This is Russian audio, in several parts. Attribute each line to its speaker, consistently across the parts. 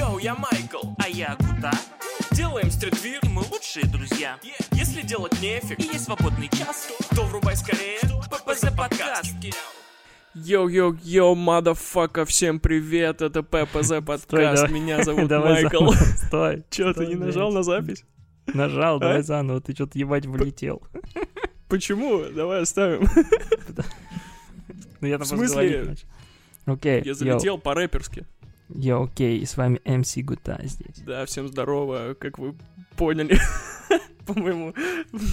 Speaker 1: Yo, я Майкл, а я Кута. Делаем streetwear, и мы лучшие друзья. Если делать нефиг, и есть свободный час, то врубай скорее ППЗ подкаст. Yo-yo-yo, motherfucka, всем привет, это ППЗ подкаст, меня зовут
Speaker 2: Давай
Speaker 1: Майкл.
Speaker 2: заново. Стой.
Speaker 1: Чё, ты не нажал на запись?
Speaker 2: Нажал,
Speaker 1: А?
Speaker 2: давай заново, ты что-то ебать влетел.
Speaker 1: Почему? Давай оставим.
Speaker 2: Ну я там
Speaker 1: В смысле?
Speaker 2: Окей,
Speaker 1: Я
Speaker 2: yo,
Speaker 1: залетел по-рэперски.
Speaker 2: Yo, окей, и с вами MC Гута здесь.
Speaker 1: Да, всем здорово, как вы поняли. По-моему,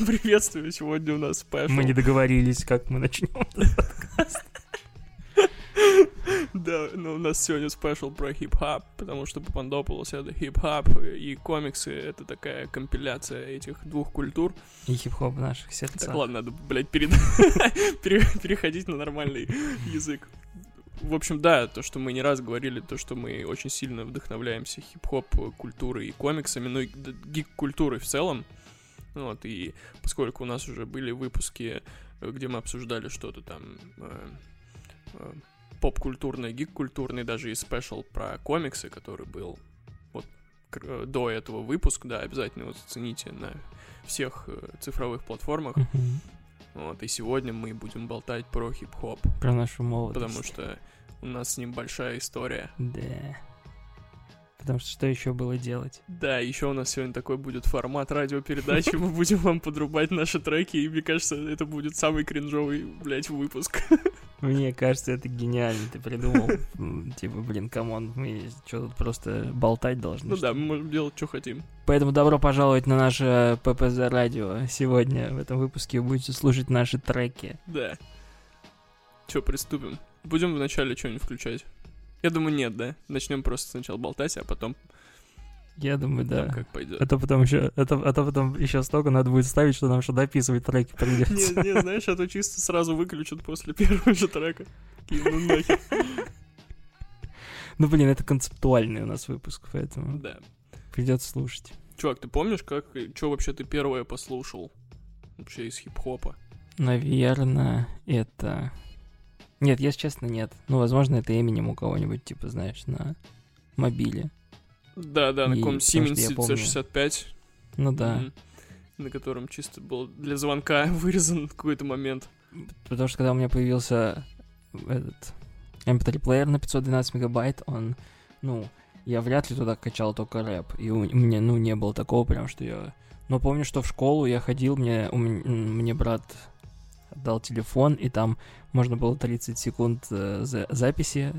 Speaker 1: приветствую, сегодня у нас special.
Speaker 2: Мы не договорились, как мы начнем.
Speaker 1: Да, но у нас сегодня special про хип-хоп, потому что Папандополос это хип-хоп, и комиксы это такая компиляция этих двух культур.
Speaker 2: И хип-хоп в наших
Speaker 1: Так,
Speaker 2: сердцах.
Speaker 1: ладно, надо, блядь, перед... переходить на нормальный язык. В общем, да, то, что мы не раз говорили, то, что мы очень сильно вдохновляемся хип-хоп культурой и комиксами, ну и гик-культурой в целом. Вот, и поскольку у нас уже были выпуски, э, где мы обсуждали что-то там э, э, поп-культурное, гик-культурное, даже и спешл про комиксы, который был вот к- э, до этого выпуска, да, обязательно его зацените на всех э, цифровых платформах.
Speaker 2: Мгм.
Speaker 1: Вот, и сегодня мы будем болтать про хип-хоп,
Speaker 2: Про нашу молодость.
Speaker 1: потому что у нас с ним большая история.
Speaker 2: Да. Потому что что еще было делать?
Speaker 1: Да, еще у нас сегодня такой будет формат радиопередачи, мы будем вам подрубать наши треки, и мне кажется, это будет самый кринжовый, блядь, выпуск.
Speaker 2: Мне кажется, это гениально, ты придумал. Типа, блин, come on, мы что тут просто болтать должны?
Speaker 1: Ну да, мы можем делать, что хотим.
Speaker 2: Поэтому добро пожаловать на наше ППЗ радио. Сегодня в этом выпуске вы будете слушать наши треки.
Speaker 1: Да. Че, приступим? Будем вначале что-нибудь включать? Я думаю, нет, да? Начнем просто сначала болтать, а потом
Speaker 2: Я думаю,
Speaker 1: там
Speaker 2: да.
Speaker 1: как пойдет.
Speaker 2: А то потом еще, а то, а то потом еще столько надо будет ставить, что нам что дописывать треки придется.
Speaker 1: Не, не, знаешь, а то чисто сразу выключат после первого же трека. Ну нахер.
Speaker 2: Ну блин, это концептуальный у нас выпуск, поэтому
Speaker 1: Да.
Speaker 2: придется слушать.
Speaker 1: Чувак, ты помнишь, как, что вообще ты первое послушал? Вообще из хип-хопа.
Speaker 2: Наверное, это... Нет, если честно, нет. Ну, возможно, это Эминем у кого-нибудь, типа, знаешь, на мобиле.
Speaker 1: Да, да, на каком Siemens
Speaker 2: я помню.
Speaker 1: C65.
Speaker 2: Ну да.
Speaker 1: На котором чисто был для звонка вырезан какой-то момент.
Speaker 2: Потому что когда у меня появился этот MP3 плеер на 512 мегабайт, он, ну, я вряд ли туда качал только рэп. И у, у меня, ну, не было такого прям, что я... Но помню, что в школу я ходил, мне, у мне брат дал телефон, и там можно было 30 секунд э, за- записи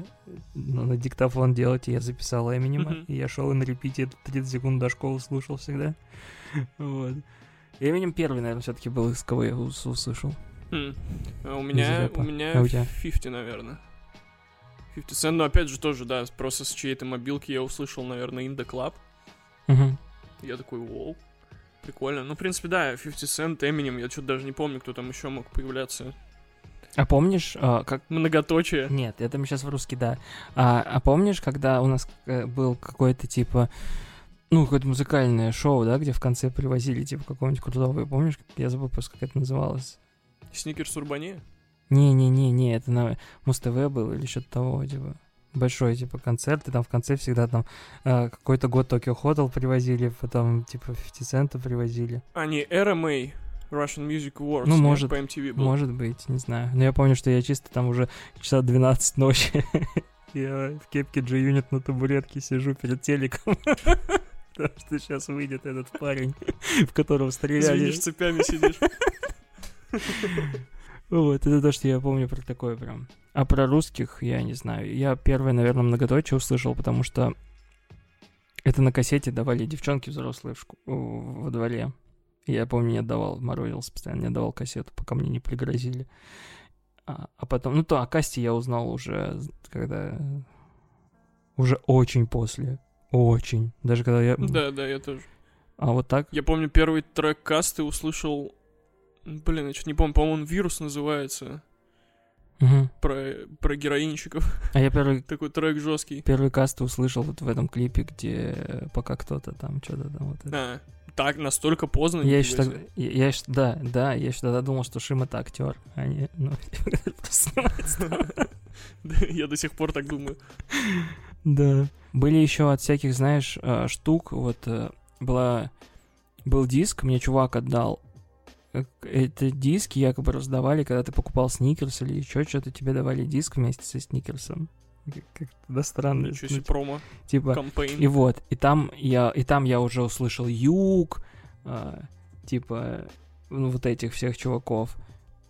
Speaker 2: ну, на диктофон делать, и я записал Эминема, и я шел и на репите 30 секунд до школы слушал всегда. Вот. Эминем первый, наверное, все-таки был, из кого я ус- услышал.
Speaker 1: Хм. А у меня, у меня
Speaker 2: А у тебя?
Speaker 1: 50, наверное. 50 Cent, но опять же тоже, да, просто с чьей-то мобилки я услышал, наверное, The Club.
Speaker 2: Мгм.
Speaker 1: Я такой, вау, прикольно. Ну, в принципе, да, 50 Cent, Eminem, я что-то даже не помню, кто там еще мог появляться.
Speaker 2: А помнишь, а, как...
Speaker 1: Многоточие.
Speaker 2: Нет, это мы сейчас в русский, да. А, а помнишь, когда у нас э, был какой-то, типа... Ну, какое-то музыкальное шоу, да, где в конце привозили, типа, какого-нибудь крутого, помнишь? Я забыл просто, как это называлось.
Speaker 1: Сникерс Урбане?
Speaker 2: Не-не-не-не, это на Муз-ТВ был или что-то того, типа, большой, типа, концерт, и там в конце всегда там э, какой-то год Токио Хотел привозили, потом, типа, 50 цента привозили.
Speaker 1: А, не, RMA, Russian Music Awards.
Speaker 2: Ну, может,
Speaker 1: По MTV был.
Speaker 2: Может быть, не знаю. Но я помню, что я чисто там уже часа 12 ночи. Я в кепке G-Unit на табуретке сижу перед телеком. Потому что сейчас выйдет этот парень, в которого стреляли.
Speaker 1: Звенишь цепями сидишь.
Speaker 2: Вот, это то, что я помню про такое прям. А про русских я не знаю. Я первое, наверное, многоточие услышал, потому что это на кассете давали девчонки взрослые в шку- во дворе. Я помню, не отдавал, морозился постоянно, не отдавал кассету, пока мне не пригрозили. А, а потом, ну то о касте я узнал уже, когда... Уже очень после. Очень. Даже когда я...
Speaker 1: Да, да, я тоже.
Speaker 2: А вот так?
Speaker 1: Я помню, первый трек касты услышал... Блин, я что-то не помню, по-моему, он «Вирус» называется.
Speaker 2: Мгм.
Speaker 1: Про, про героинщиков.
Speaker 2: А я первый
Speaker 1: Такой трек жесткий.
Speaker 2: Первый каст услышал вот в этом клипе, где э, пока кто-то там что-то там вот это.
Speaker 1: А, так, настолько поздно.
Speaker 2: Я еще
Speaker 1: себе.
Speaker 2: я, я еще, да, да, я еще тогда думал, что Шим это актер, а не, ну,
Speaker 1: Я до сих пор так думаю.
Speaker 2: Да. Были еще от всяких, знаешь, э, штук, вот э, была, был диск, мне чувак отдал, это диски якобы раздавали, когда ты покупал сникерс или еще что-то, тебе давали диск вместе со сникерсом. Как-то да странно.
Speaker 1: Ничего себе, промо,
Speaker 2: Типа,
Speaker 1: кампейн.
Speaker 2: и вот, и там я, и там я уже услышал юг, а, типа, ну, вот этих всех чуваков.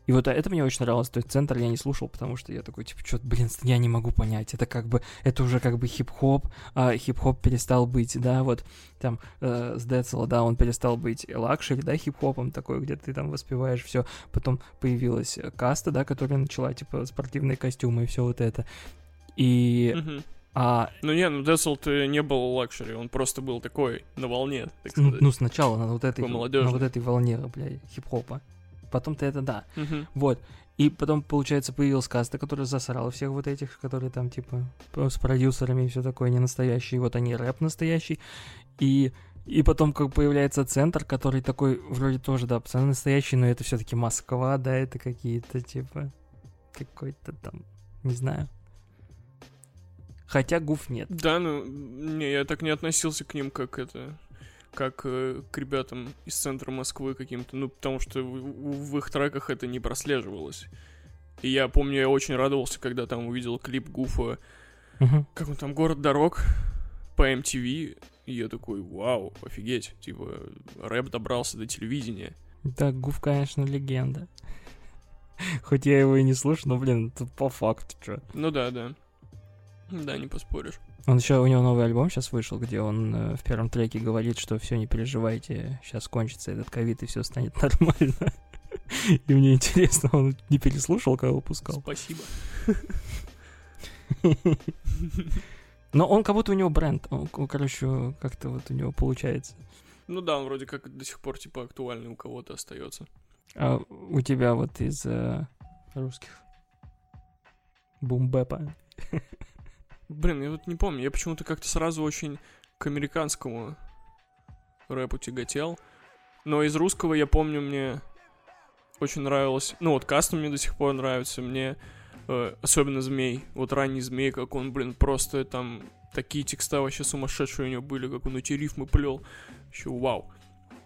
Speaker 2: И вот это мне очень нравилось. То есть центр я не слушал, потому что я такой, типа, что блин, я не могу понять. Это как бы, это уже как бы хип-хоп, а хип-хоп перестал быть, да, вот там э, с Децла, да, он перестал быть luxury, да, хип-хопом такой, где ты там воспеваешь все. Потом появилась Каста, да, которая начала, типа, спортивные костюмы и все вот это. И...
Speaker 1: Мгм.
Speaker 2: А,
Speaker 1: Ну не, ну Децл не был luxury, он просто был такой, на волне, так
Speaker 2: ну,
Speaker 1: сказать.
Speaker 2: ну, сначала на вот этой, на вот этой волне, бля, хип-хопа. Потом-то это да.
Speaker 1: Мгм.
Speaker 2: Вот. И потом, получается, появилась каста, которая засрала всех вот этих, которые там, типа, с продюсерами и все такое, не настоящий. Вот они рэп настоящий. И, и потом, как появляется центр, который такой, вроде тоже, да, пацаны настоящие, но это все-таки Москва, да, это какие-то, типа, какой-то там, не знаю. Хотя гуф нет.
Speaker 1: Да, ну, не, я так не относился к ним, как это, как э, к ребятам из центра Москвы каким-то, ну, потому что в, в- их треках это не прослеживалось. И я помню, я очень радовался, когда там увидел клип Гуфа,
Speaker 2: Мгм.
Speaker 1: как он там, «Город дорог» по MTV, и я такой, вау, офигеть, типа, рэп добрался до телевидения.
Speaker 2: Да, Гуф, конечно, легенда. Хоть я его и не слушаю, но, блин, это по факту, что.
Speaker 1: Ну да, да. Да, не поспоришь.
Speaker 2: Он еще, у него новый альбом сейчас вышел, где он э, в первом треке говорит, что все, не переживайте, сейчас кончится этот ковид и все станет нормально. И мне интересно, он не переслушал, когда выпускал.
Speaker 1: Спасибо.
Speaker 2: Но он как будто у него бренд, он, короче, как-то вот у него получается.
Speaker 1: Ну да, он вроде как до сих пор, типа, актуальный у кого-то остается.
Speaker 2: А у тебя вот из э, русских бумбэпа.
Speaker 1: Блин, я вот не помню, я почему-то как-то сразу очень к американскому рэпу тяготел. Но из русского я помню, мне очень нравилось. Ну вот Кастом мне до сих пор нравится. Мне э, особенно Змей. Вот ранний Змей, как он, блин, просто там такие текста вообще сумасшедшие у него были, как он эти рифмы плел. Еще вау.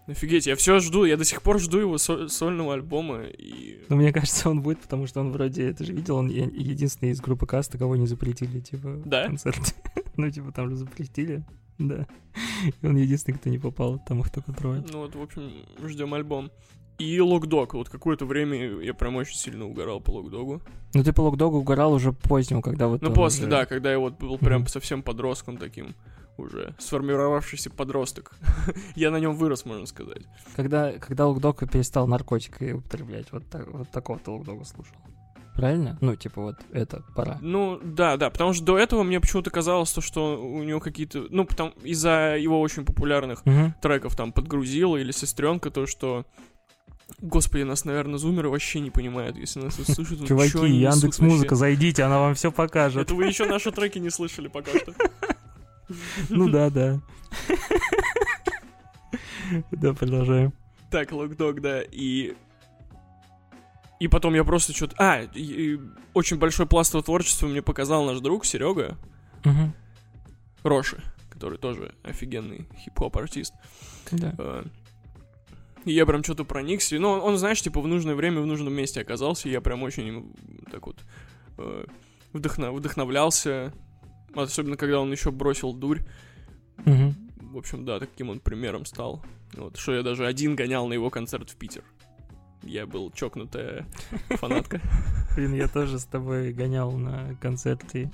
Speaker 1: Офигеть, я все жду, я до сих пор жду его со- сольного альбома. И...
Speaker 2: Но мне кажется, он будет, потому что он вроде, ты же видел, он единственный из группы каста, кого не запретили, типа,
Speaker 1: Да?
Speaker 2: в концерте. ну, типа, там же запретили, да. И он единственный, кто не попал, там их только трое.
Speaker 1: Ну вот, в общем, ждем альбом. И Локдог. Вот какое-то время я прям очень сильно угорал по Локдогу.
Speaker 2: Ну, ты по Локдогу угорал уже позднем, когда вот
Speaker 1: Ну, после,
Speaker 2: уже-
Speaker 1: да, когда я вот был прям совсем подростком таким уже, сформировавшийся подросток. я на нем вырос, можно сказать.
Speaker 2: Когда, когда Локдог перестал наркотики употреблять, вот, так, вот такого ты Локдога слушал. Правильно? Ну, типа, вот это пора.
Speaker 1: Ну, да, да, потому что до этого мне почему-то казалось, то, что у него какие-то... Ну, потому из-за его очень популярных
Speaker 2: Мгм.
Speaker 1: треков там «Подгрузила» или «Сестренка», то, что... Господи, нас, наверное, зумеры вообще не понимают, если нас тут слышат. ну,
Speaker 2: Чуваки, Яндекс Музыка, зайдите, она вам все покажет.
Speaker 1: Это вы еще наши треки не слышали пока что.
Speaker 2: Ну да, да. Да, продолжаем.
Speaker 1: Так, Локдог, да, и... И потом я просто что-то... А, и- и очень большой пласт его творчества мне показал наш друг Серега. Роши, который тоже офигенный хип-хоп артист.
Speaker 2: Да.
Speaker 1: Э, И я прям что-то проникся. Ну, он, он, знаешь, типа в нужное время, в нужном месте оказался. И я прям очень им так вот э, вдохно- вдохновлялся. Особенно, когда он еще бросил дурь.
Speaker 2: Мгм.
Speaker 1: В общем, да, таким он примером стал. Вот, что я даже один гонял на его концерт в Питер. Я был чокнутая фанатка.
Speaker 2: Блин, я тоже с тобой гонял на концерты.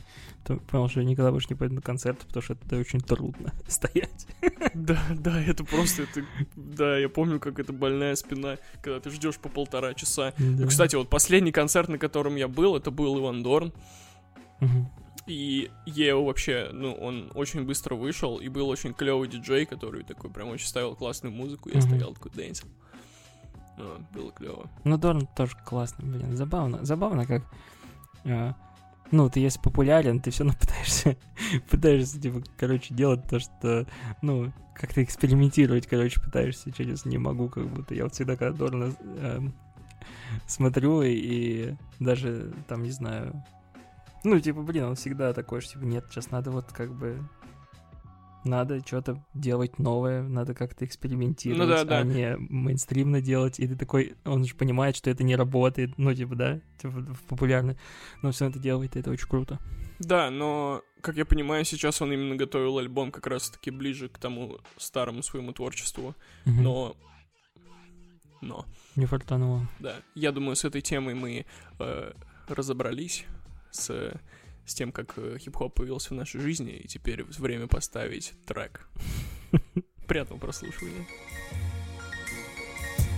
Speaker 2: Понял, что я никогда больше не пойду на концерт, потому что это очень трудно стоять.
Speaker 1: Да, да, это просто, это, да, я помню, как это больная спина, когда ты ждешь по полтора часа.
Speaker 2: Да.
Speaker 1: Ну, Кстати, вот последний концерт, на котором я был, это был Иван Дорн.
Speaker 2: Мгм.
Speaker 1: И я его вообще, ну, он очень быстро вышел, и был очень клевый диджей, который такой прям очень ставил классную музыку, я
Speaker 2: Мгм.
Speaker 1: стоял такой дэнсил. А, было клево.
Speaker 2: Ну, Дорн тоже классный, блин. Забавно. Забавно, как... а, ну, ты если популярен, ты все равно пытаешься, пытаешься, типа, короче, делать то, что, ну, как-то экспериментировать, короче, пытаешься через «не могу», как будто. Я вот всегда, когда Дорна эм, смотрю, и, и даже, там, не знаю, ну, типа, блин, он всегда такой, что, типа, нет, сейчас надо вот, как бы, надо что-то делать новое, надо как-то экспериментировать,
Speaker 1: Ну да, да.
Speaker 2: а не мейнстримно делать. И ты такой, он же понимает, что это не работает, ну, типа, да, типа, в популярной, но все это делает, и это очень круто.
Speaker 1: Да, но, как я понимаю, сейчас он именно готовил альбом как раз-таки ближе к тому старому своему творчеству.
Speaker 2: Мгм.
Speaker 1: Но... Но...
Speaker 2: Не фартануло.
Speaker 1: Да, я думаю, с этой темой мы э, разобрались, с, с тем, как э, хип-хоп появился в нашей жизни, и теперь время поставить трек. Приятного прослушивания.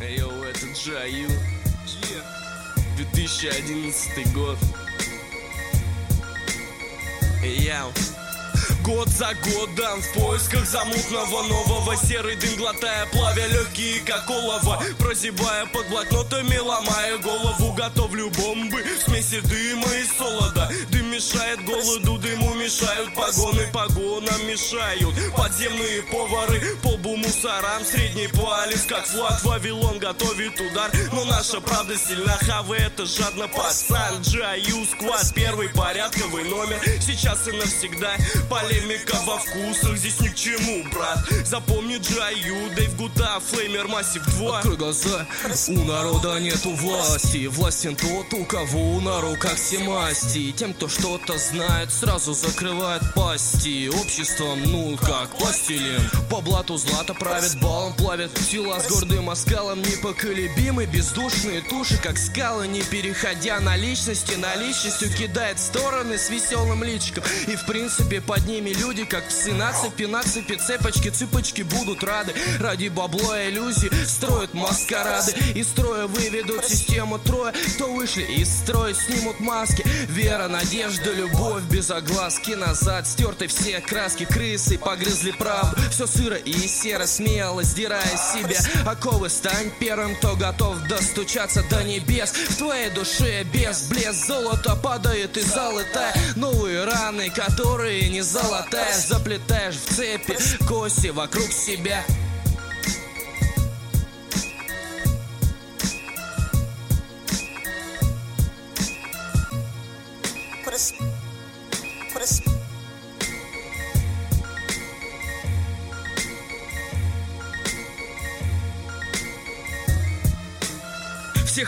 Speaker 3: Йоу, это Джаю. 2011 год. Яу. Год за годом в поисках замутного нового. Серый дым глотая, плавя легкие, как олово. Прозябая под блокнотами, ломая голову Готовлю бомбы, смеси дыма и солода. Дым мешает голоду, дыму мешают погоны Погонам мешают подземные повары. По лбу мусорам, средний палец, как флаг Вавилон готовит удар, но наша правда сильна Хавы это жадно пацан, Джаю сквад Первый порядковый номер, сейчас и навсегда Полемика во вкусах, здесь ни к чему, брат. Запомни Джаю, Дэйв Гута, Флеймер, Массив 2 Открой глаза, у народа нету власти. Властен тот, у кого на руках все масти. Тем, кто что-то знает, сразу закрывает пасти. Обществом, ну, как пластилин По блату злато правит балом, плавят тела с гордым оскалом. Непоколебимы, бездушные туши, как скалы Не переходя на личности, на личностью кидает в стороны с веселым личиком. И в принципе под ними люди, как псы. На цепи, на цепи Цепочки, цыпочки будут рады. Ради бабло и иллюзий строят маскарады. Из строя выведут систему трое Кто вышли из строя, снимут маски. Вера, надежда, любовь без огласки. Назад стерты все краски. Крысы погрызли правду. Все сыро и серо, смело сдирая с себя Оковы. Стань первым, кто готов достучаться до небес. В твоей душе без блеск. Золото падает и золотая Новые раны, которые не золотая Заплетаешь в цепи коси вокруг себя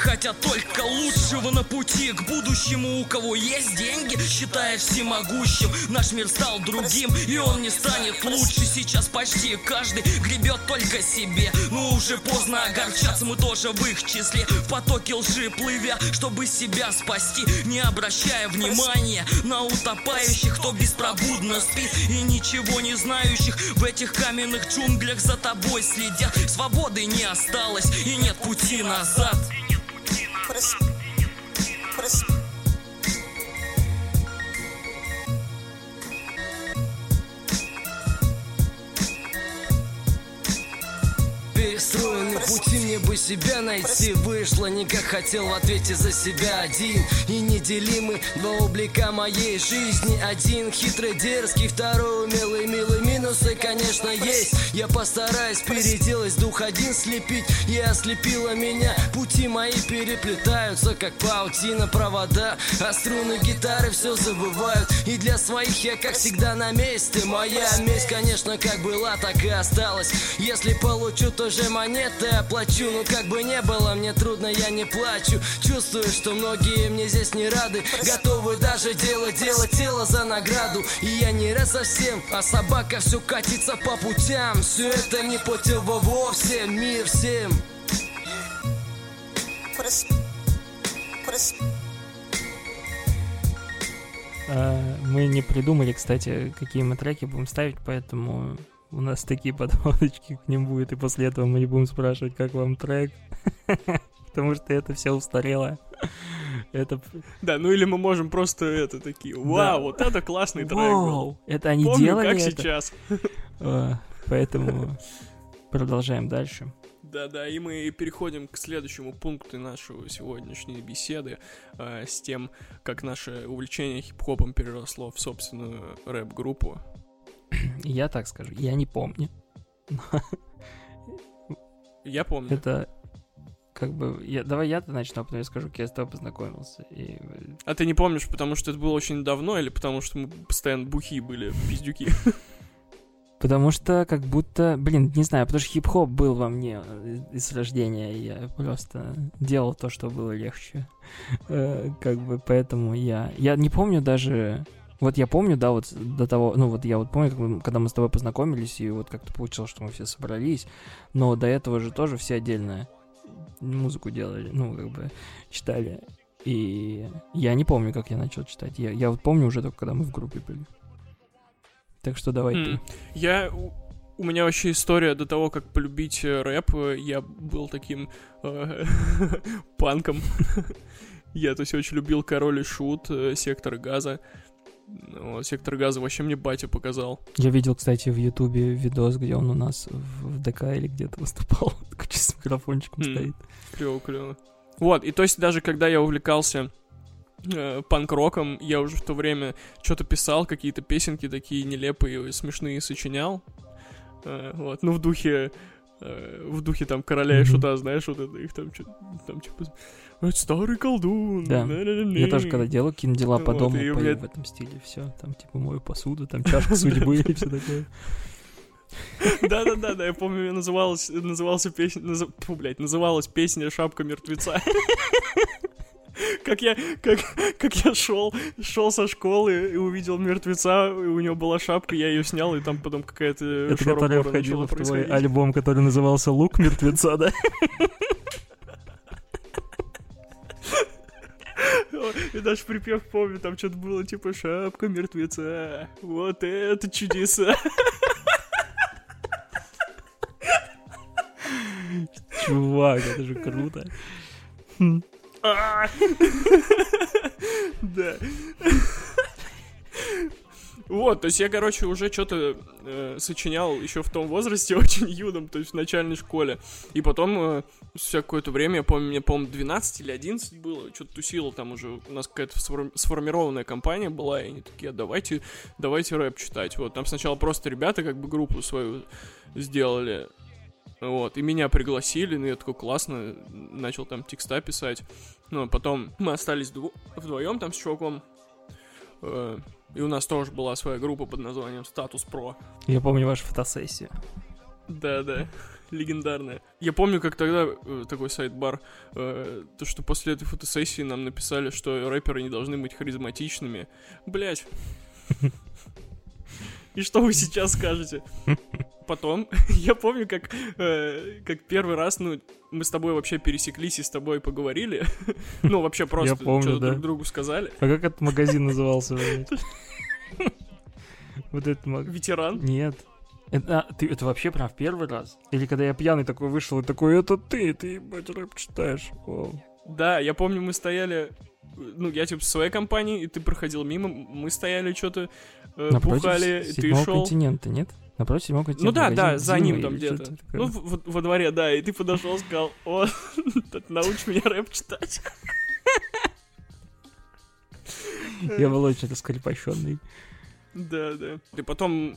Speaker 3: хотят только лучшего на пути к будущему. У кого есть деньги, считает всемогущим. Наш мир стал другим, и он не станет лучше. Сейчас почти каждый гребет только себе. Но уже поздно огорчаться, мы тоже в их числе. В потоке лжи плывя, чтобы себя спасти. Не обращая внимания на утопающих Кто беспробудно спит. И ничего не знающих В этих каменных джунглях за тобой следят. Свободы не осталось и нет пути назад Перестроены пути мне бы себя найти. Вышло не как хотел в ответе за себя один. И неделимы два облика моей жизни. Один хитрый, дерзкий, второй умелый, милый Минусы, конечно, есть. Я постараюсь переделать дух один слепить. И ослепила меня Пути мои переплетаются, как паутина провода. А струны гитары все забывают. И для своих я, как всегда, на месте. Моя месть, конечно, как была, так и осталась. Если получу тоже монеты, оплачу. Ну как бы не было, мне трудно, я не плачу. Чувствую, что многие мне здесь не рады. Готовы даже делать, делать тело за награду. И я не раз совсем, а собака все катится по путям. Все это не противо вовсе, мир всем.
Speaker 2: А, Мы не придумали, кстати, какие мы треки будем ставить, поэтому у нас такие подводочки к ним будет, и после этого мы не будем спрашивать, как вам трек, потому что это все устарело. Это...
Speaker 1: Да, ну или мы можем просто это такие, вау,
Speaker 2: Да.
Speaker 1: вот это классный трек.
Speaker 2: Вау! Это они
Speaker 1: Помню,
Speaker 2: делали
Speaker 1: как
Speaker 2: это?
Speaker 1: сейчас.
Speaker 2: А, Поэтому продолжаем дальше.
Speaker 1: Да-да, и мы переходим к следующему пункту нашего сегодняшней беседы э, с тем, как наше увлечение хип-хопом переросло в собственную рэп-группу.
Speaker 2: Я так скажу, я не помню.
Speaker 1: Я помню.
Speaker 2: Это как бы... Я, давай я-то начну, а потом я скажу, как я с тобой познакомился. И... э,
Speaker 1: А ты не помнишь, потому что это было очень давно, или потому что мы постоянно бухи были, пиздюки?
Speaker 2: Потому что как будто, блин, не знаю, потому что хип-хоп был во мне э, из рождения, и я просто делал то, что было легче. Э, Как бы поэтому я... Я не помню даже... Вот я помню, да, вот до того, ну вот я вот помню, как мы- когда мы с тобой познакомились, и вот как-то получилось, что мы все собрались, но до этого же тоже все отдельно музыку делали, ну, как бы читали. И я не помню, как я начал читать. Я, я вот помню уже только, когда мы в группе были. Так что давай
Speaker 1: М,
Speaker 2: ты.
Speaker 1: Я... у- меня вообще история до того, как полюбить э, рэп. Я был таким э, панком. Я, то есть, очень любил Король и Шут, э, Сектор Газа. Вот, Сектор Газа вообще мне батя показал.
Speaker 2: Я видел, кстати, в Ютубе видос, где он у нас в, в ДК или где-то выступал. Такой с микрофончиком
Speaker 1: М.
Speaker 2: стоит.
Speaker 1: Клево, клево. Вот, и то есть даже когда я увлекался э, панк-роком, я уже в то время что-то писал, какие-то песенки такие нелепые, смешные сочинял. Э, вот, ну в духе э, в духе там короля и шута, знаешь, вот это их там что там типа «Вот старый колдун.
Speaker 2: Да.
Speaker 1: на-на-на-на».
Speaker 2: Я тоже, когда делал какие-то дела по дому, пою в этом стиле. Все, там типа мою посуду, там чашка судьбы и все такое.
Speaker 1: Да-да-да, да, я помню, называлась, назывался песня, назов- фу, блядь, называлась песня «Шапка мертвеца». Как я, как, как я шел, шел со школы и увидел мертвеца, и у него была шапка, я ее снял, и там потом какая-то
Speaker 2: Это которая входила в твой альбом, который назывался «Лук мертвеца», да?
Speaker 1: И даже припев помню, там что-то было типа «Шапка мертвеца, вот это чудеса».
Speaker 2: Чувак, это же круто.
Speaker 1: А! Да. Вот, то есть я, короче, уже что-то э, сочинял еще в том возрасте, очень юном, то есть в начальной школе. И потом, э, спустя какое-то время, я помню, мне, по-моему, 12 или 11 было, что-то тусило там уже, у нас какая-то сформ- сформированная компания была, и они такие, «А давайте, давайте рэп читать. Вот, там сначала просто ребята как бы группу свою сделали, вот, и меня пригласили, ну я такой классно, начал там текста писать. Ну, а потом мы остались дво- вдвоем там с чуваком. Э, И у нас тоже была своя группа под названием Статус Про.
Speaker 2: Я помню вашу фотосессию.
Speaker 1: Да-да, легендарная. Я помню, как тогда э, такой сайт-бар, э, то, что после этой фотосессии нам написали, что рэперы не должны быть харизматичными. Блять. И что вы сейчас скажете? Потом, я помню, как, э, как первый раз, ну, мы с тобой вообще пересеклись и с тобой поговорили. Ну, вообще просто что-то
Speaker 2: да.
Speaker 1: друг другу сказали.
Speaker 2: А как этот магазин назывался? Вот этот магазин.
Speaker 1: Ветеран.
Speaker 2: Нет. Это, а, ты, это вообще прям в первый раз? Или когда я пьяный такой вышел и такой, это ты, ты, ебать, рэп читаешь. Вау.
Speaker 1: Да, я помню, мы стояли, ну, я типа в своей компании, и ты проходил мимо, мы стояли что-то, э,
Speaker 2: Напротив
Speaker 1: бухали,
Speaker 2: с-
Speaker 1: ты шел.
Speaker 2: континента, нет? Напротив седьмого континента.
Speaker 1: Ну да, да, за ним там где-то. Ну, в- в- во дворе, да, и ты подошел, сказал, о, научишь меня рэп читать.
Speaker 2: Я был очень раскрепощенный.
Speaker 1: Да, да. И потом,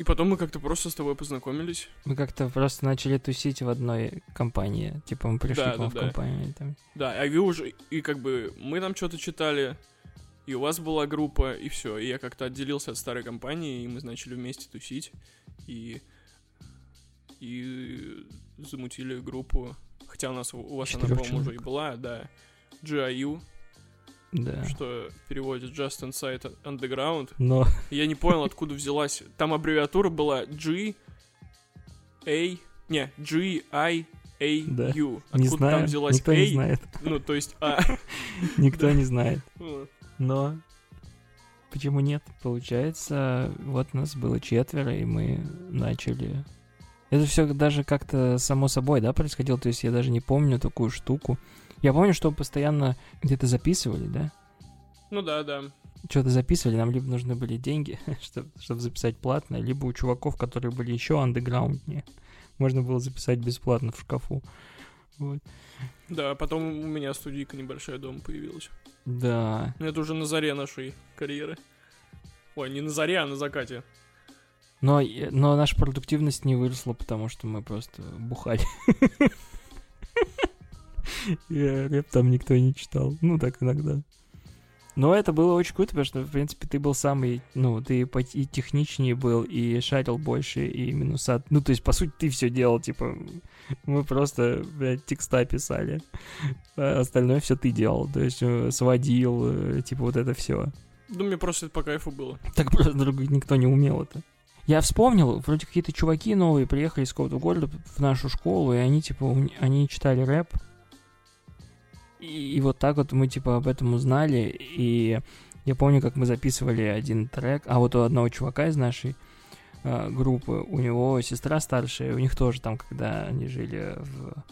Speaker 1: и потом мы как-то просто с тобой познакомились.
Speaker 2: Мы как-то просто начали тусить в одной компании. Типа мы пришли
Speaker 1: Да,
Speaker 2: к вам
Speaker 1: да,
Speaker 2: в
Speaker 1: да.
Speaker 2: компанию. Там.
Speaker 1: Да, а вы уже, и как бы мы там что-то читали, и у вас была группа, и все. И я как-то отделился от старой компании, и мы начали вместе тусить, и, и замутили группу. Хотя у нас, у вас она,
Speaker 2: Четырёх
Speaker 1: по-моему, уже и была, да. GIU,
Speaker 2: Да.
Speaker 1: что переводит Just Inside Underground.
Speaker 2: Но
Speaker 1: Я не понял, откуда взялась. Там аббревиатура была G, A, не, G, I, A,
Speaker 2: Да.
Speaker 1: U.
Speaker 2: не
Speaker 1: Откуда
Speaker 2: знаю,
Speaker 1: там взялась
Speaker 2: никто
Speaker 1: A?
Speaker 2: не знает.
Speaker 1: Ну, то есть А.
Speaker 2: Никто не знает. Но почему нет? Получается, вот нас было четверо, и мы начали. Это все даже как-то само собой, да, происходило. То есть я даже не помню такую штуку. Я помню, что постоянно где-то записывали, да?
Speaker 1: Ну да, да.
Speaker 2: Что-то записывали, нам либо нужны были деньги, чтобы, чтобы записать платно, либо у чуваков, которые были еще андеграунднее, можно было записать бесплатно в шкафу. Вот.
Speaker 1: Да, потом у меня студийка небольшая дома появилась.
Speaker 2: Да.
Speaker 1: Ну, это уже на заре нашей карьеры. Ой, не на заре, а на закате.
Speaker 2: Но, но наша продуктивность не выросла, потому что мы просто бухали. Рэп там никто не читал. Ну, так иногда. Но это было очень круто, потому что, в принципе, ты был самый, ну, ты и техничнее был, и шарил больше, и минуса. Ну, то есть, по сути, ты все делал, типа, мы просто, блядь, текста писали. А остальное все ты делал. То есть, э, сводил, э, типа, вот это все.
Speaker 1: Ну, мне просто это по кайфу было.
Speaker 2: Так просто друг- никто не умел это. Я вспомнил, вроде какие-то чуваки новые приехали из какого-то города в нашу школу, и они, типа, они читали рэп. И, и вот так вот мы, типа, об этом узнали, и я помню, как мы записывали один трек, а вот у одного чувака из нашей э, группы, у него сестра старшая, у них тоже там, когда они жили в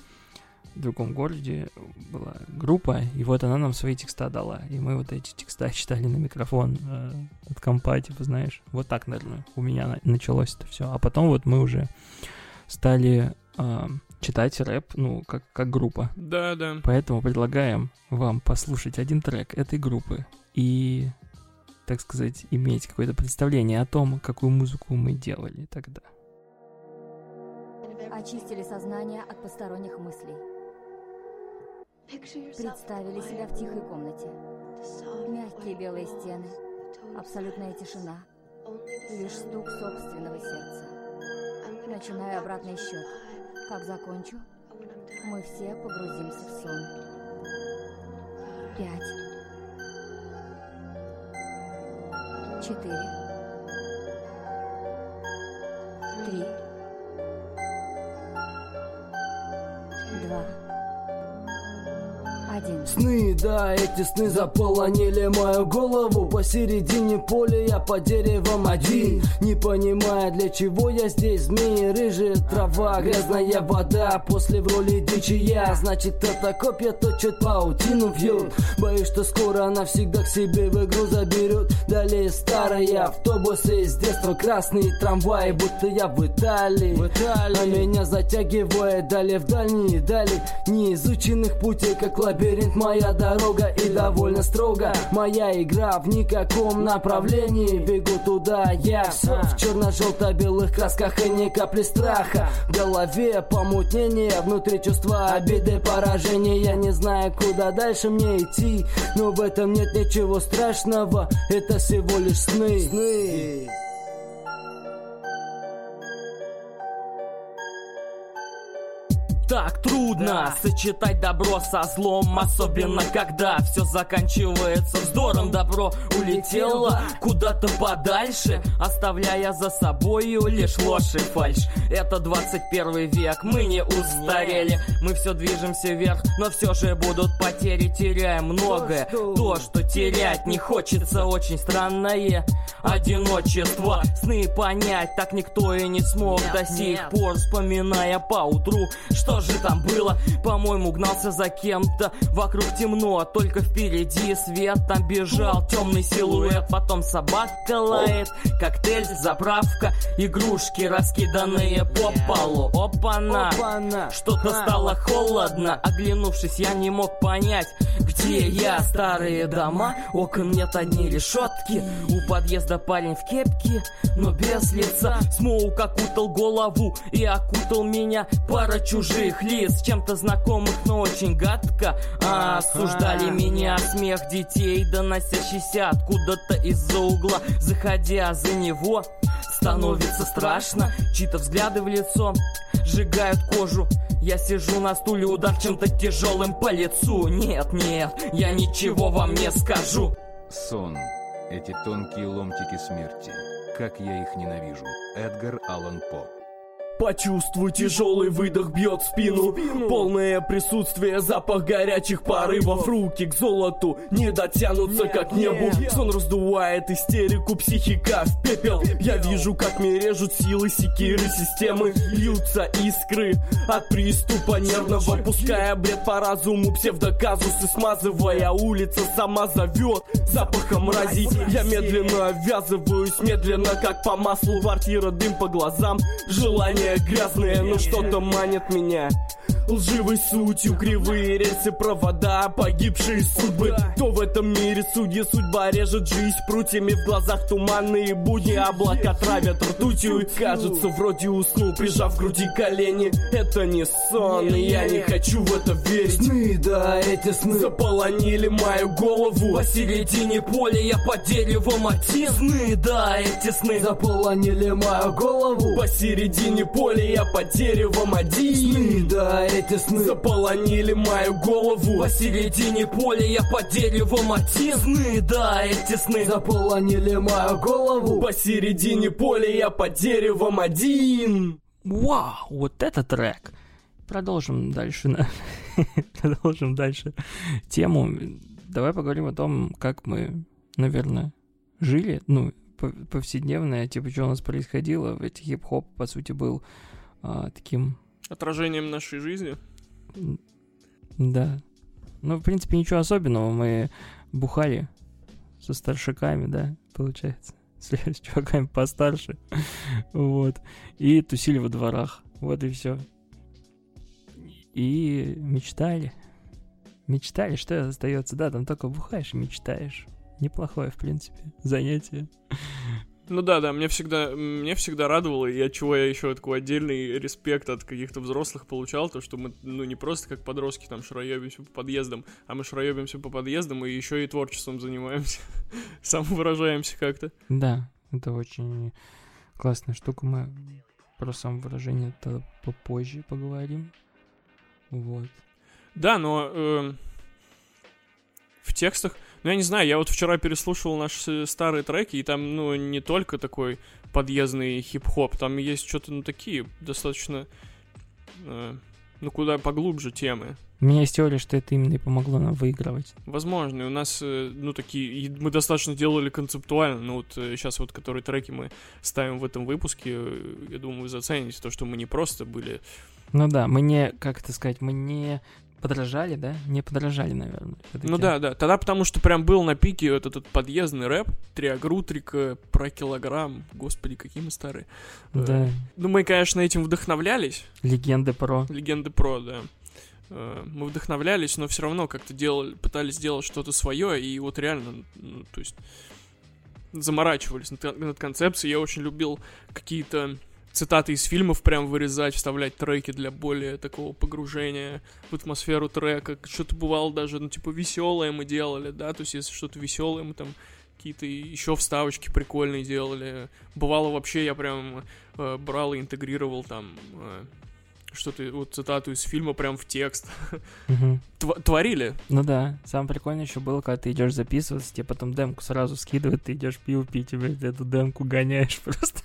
Speaker 2: другом городе, была группа, и вот она нам свои текста дала, и мы вот эти текста читали на микрофон э, от компа, типа, знаешь, вот так, наверное, у меня на- началось это все, а потом вот мы уже стали э, читать рэп, ну, как, как группа,
Speaker 1: Да, да.
Speaker 2: Поэтому предлагаем вам послушать один трек этой группы и, так сказать, иметь какое-то представление о том, какую музыку мы делали тогда.
Speaker 4: Очистили сознание от посторонних мыслей. Представили себя в тихой комнате. Мягкие белые стены, абсолютная тишина, лишь стук собственного сердца. Начинаю обратный счет. Как закончу, мы все погрузимся в сон. Пять. Четыре. Три. Один.
Speaker 5: Сны, да, эти сны заполонили мою голову. Посередине поля я по деревам один. Не понимая, для чего я здесь. Змеи, рыжая трава, грязная вода. После в роли дичи я Значит, это копья точит паутину вьет Боюсь, что скоро она всегда к себе в игру заберет. Далее старые автобусы из детства Красные трамваи, будто я в Италии. В Италии. А меня затягивает далее в дальние дали Неизученных путей, как лабиринт Моя дорога и довольно строго. Моя игра в никаком направлении. Бегу туда я. Все в черно-желто-белых красках и ни капли страха. В голове помутнение, внутри чувства обиды, поражения. Не знаю, куда дальше мне идти Но в этом нет ничего страшного. Это всего лишь сны, сны.
Speaker 6: Так трудно сочетать добро со злом Особенно когда все заканчивается вздором. Добро улетело куда-то подальше Оставляя за собою лишь ложь и фальшь. Это 21 век, мы не устарели. Мы все движемся вверх, но все же будут потери Теряем многое, то, что терять не хочется Очень странное одиночество. Сны понять так никто и не смог. До сих пор, вспоминая поутру Что же там было? По-моему, гнался за кем-то. Вокруг темно, только впереди свет. Там бежал темный силуэт. Потом собака лает. Коктейль, заправка Игрушки, раскиданные по полу. Опа-на! Что-то стало холодно. Оглянувшись, я не мог понять Где я? Старые дома Окон нет одни решетки. У подъезда парень в кепке Но без лица. Смоук окутал голову И окутал меня. Пара чужих лиц Чем-то знакомых, но очень гадко а, Осуждали меня Смех детей Доносящийся откуда-то из-за угла Заходя за него Становится страшно Чьи-то взгляды в лицо Сжигают кожу Я сижу на стуле, удар чем-то тяжелым по лицу Нет, нет, я ничего вам не скажу
Speaker 7: Сон. Эти тонкие ломтики смерти. Как я их ненавижу. Эдгар Аллан По.
Speaker 3: Почувствуй тяжелый выдох бьет в спину. Полное присутствие, запах горячих порывов. Руки к золоту не дотянутся как к небу Сон раздувает истерику, психика в пепел. Я вижу, как мне режут силы секиры системы. Льются искры от приступа нервного. Пуская бред по разуму, псевдоказусы Смазывая. Улица сама зовет запахом мрази Я медленно ввязываюсь, медленно как по маслу. Квартира, дым по глазам, желания грязные Но что-то манит меня лживой сутью Кривые рельсы, провода, погибшие судьбы. Кто в этом мире? Судья, судьба режет жизнь Прутьями в глазах туманные будни. Облака травят ртутью и кажется вроде уснул Прижав к груди колени, это не сон И я не хочу в это верить.
Speaker 5: Сны, да, эти сны.
Speaker 3: Заполонили мою голову.
Speaker 6: Посередине поля я под деревом один Сны, да, эти сны.
Speaker 5: Заполонили мою голову.
Speaker 3: Посередине поля я под деревом один.
Speaker 5: Сны, да, эти сны.
Speaker 3: Заполонили мою голову.
Speaker 6: Посередине поля я под деревом один Сны, да, эти сны.
Speaker 5: Заполонили мою голову.
Speaker 3: Посередине поля я под деревом один.
Speaker 2: Вау, вот это трек. Продолжим дальше, продолжим дальше тему. Давай поговорим о том, как мы, наверное, жили, ну, по- повседневное, типа, что у нас происходило. Ведь хип-хоп, по сути, был а, таким,
Speaker 1: Отражением нашей жизни.
Speaker 2: да. Ну, в принципе, ничего особенного. Мы бухали со старшаками, да, получается. С, с чуваками постарше. Вот. И тусили во дворах. Вот и все. И мечтали. Мечтали, что остается? Да, там только бухаешь и мечтаешь. Неплохое, в принципе, занятие.
Speaker 1: Ну да, да, мне всегда, мне всегда радовало, и от чего я еще такой отдельный респект от каких-то взрослых получал, то, что мы, ну, не просто как подростки там шароебимся по подъездам, а мы шароебимся по подъездам и еще и творчеством занимаемся, самовыражаемся как-то.
Speaker 2: Да, это очень классная штука. Мы про самовыражение то попозже поговорим. Вот.
Speaker 1: Да, но эм, в текстах, ну я не знаю, я вот вчера переслушивал наши старые треки, и там, ну, не только такой подъездный хип-хоп, там есть что-то, ну, такие достаточно, э, ну, куда поглубже темы.
Speaker 2: У меня есть теория, что это именно и помогло нам выигрывать.
Speaker 1: Возможно, и у нас, э, ну, такие, мы достаточно делали концептуально, ну, вот сейчас вот, которые треки мы ставим в этом выпуске, э, я думаю, вы зацените то, что мы не просто были
Speaker 2: Ну да, мы не, как это сказать, мы не подражали, да? Не подражали, наверное. всё-таки.
Speaker 1: Ну да, да. Тогда потому что прям был на пике вот этот подъездный рэп, триагрутрика, про килограмм. Господи, какие мы старые. Э,
Speaker 2: Да,
Speaker 1: Ну, мы, конечно, этим вдохновлялись.
Speaker 2: легенды про.
Speaker 1: Легенды про, да. Э, Мы вдохновлялись, но все равно как-то делали, пытались сделать что-то свое, и вот реально, ну, то есть, заморачивались над, над концепцией. Я очень любил какие-то цитаты из фильмов прям вырезать, вставлять треки для более такого погружения в атмосферу трека. Что-то бывало даже, ну, типа, веселое мы делали, да, то есть, если что-то веселое, мы там какие-то еще вставочки прикольные делали. Бывало вообще, я прям э, брал и интегрировал там э, что-то, вот цитату из фильма прям в текст. Тва- творили.
Speaker 2: Ну да, самое прикольное еще было, когда ты идешь записываться, тебе потом демку сразу скидывают, ты идешь пиво пить, и блядь, эту демку гоняешь просто.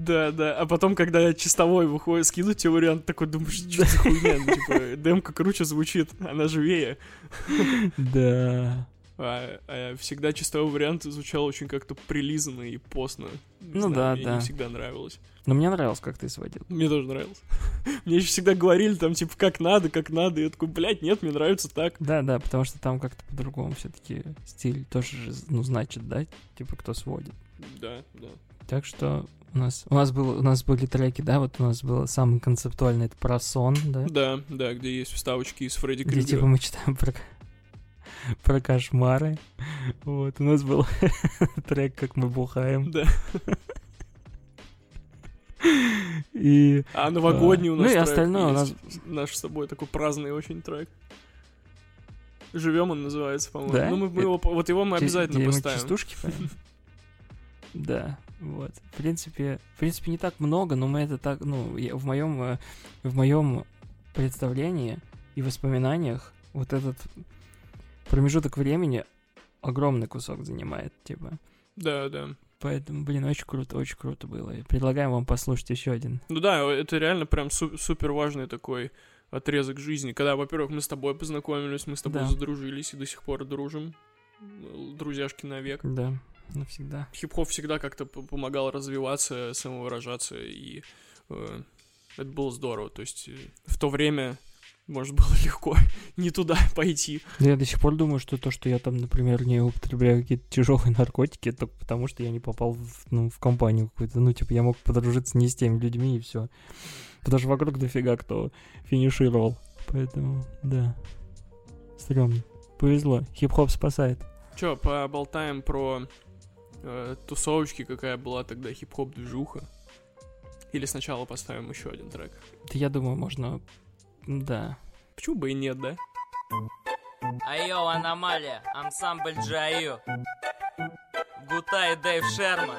Speaker 1: Да, да. А потом, когда чистовой выходит, скидывать тебе вариант, такой думаешь, что за хуйня? Ну, типа, демка круче звучит, она живее.
Speaker 2: Да.
Speaker 1: А, а всегда чистовой вариант звучал очень как-то прилизанно и постно. Не
Speaker 2: Ну да,
Speaker 1: мне
Speaker 2: да.
Speaker 1: не всегда нравилось.
Speaker 2: Но мне нравилось, как ты сводил.
Speaker 1: Мне тоже нравилось. Мне еще всегда говорили там, типа, как надо, как надо. И я такой, блядь, нет, мне нравится так.
Speaker 2: Да, да, потому что там как-то по-другому все-таки стиль тоже, же, ну, значит, да, типа кто сводит.
Speaker 1: Да, да.
Speaker 2: Так что у нас, у нас, был, у нас были треки, да, вот у нас было самый концептуальный, это про сон, да,
Speaker 1: Да, да, где есть вставочки из Фредди
Speaker 2: где типа
Speaker 1: Крюгера.
Speaker 2: мы читаем про, про кошмары. Вот, у нас был трек, как мы бухаем.
Speaker 1: Да.
Speaker 2: И
Speaker 1: А новогодний у
Speaker 2: Ну
Speaker 1: нас
Speaker 2: и
Speaker 1: трек
Speaker 2: остальное у
Speaker 1: есть. Наш с собой такой праздный очень трек. Живем он называется, по-моему.
Speaker 2: Да?
Speaker 1: Ну, мы, мы его, вот его мы обязательно
Speaker 2: где мы
Speaker 1: поставим.
Speaker 2: частушки? Да, вот. В принципе, в принципе, не так много, но мы это так, ну, я- в моем, э, в моем представлении и воспоминаниях вот этот промежуток времени огромный кусок занимает, типа.
Speaker 1: Да, да.
Speaker 2: Поэтому, блин, очень круто, очень круто было. И предлагаем вам послушать еще один.
Speaker 1: Ну да, это реально прям су- супер важный такой отрезок жизни. Когда, во-первых, мы с тобой познакомились, мы с тобой
Speaker 2: Да.
Speaker 1: задружились и до сих пор дружим. Э, Друзьяшки навек.
Speaker 2: Да, навсегда.
Speaker 1: Хип-хоп всегда как-то помогал развиваться, самовыражаться, и э, это было здорово. То есть э, в то время, может, было легко не туда пойти.
Speaker 2: Да Я до сих пор думаю, что то, что я там, например, не употребляю какие-то тяжелые наркотики, это только потому, что я не попал в, ну, в компанию какую-то. Ну, типа, я мог подружиться не с теми людьми, и все. Потому что вокруг дофига кто финишировал Поэтому, да. Стрёмно. Повезло. Хип-хоп спасает.
Speaker 1: Чё, поболтаем про э, тусовочки, какая была тогда хип-хоп движуха? Или сначала поставим еще один трек?
Speaker 2: Да я думаю, можно... Да.
Speaker 1: Почему бы и нет, да?
Speaker 6: Айо, аномалия, ансамбль Джаю. Гутай Дэйв Шерман.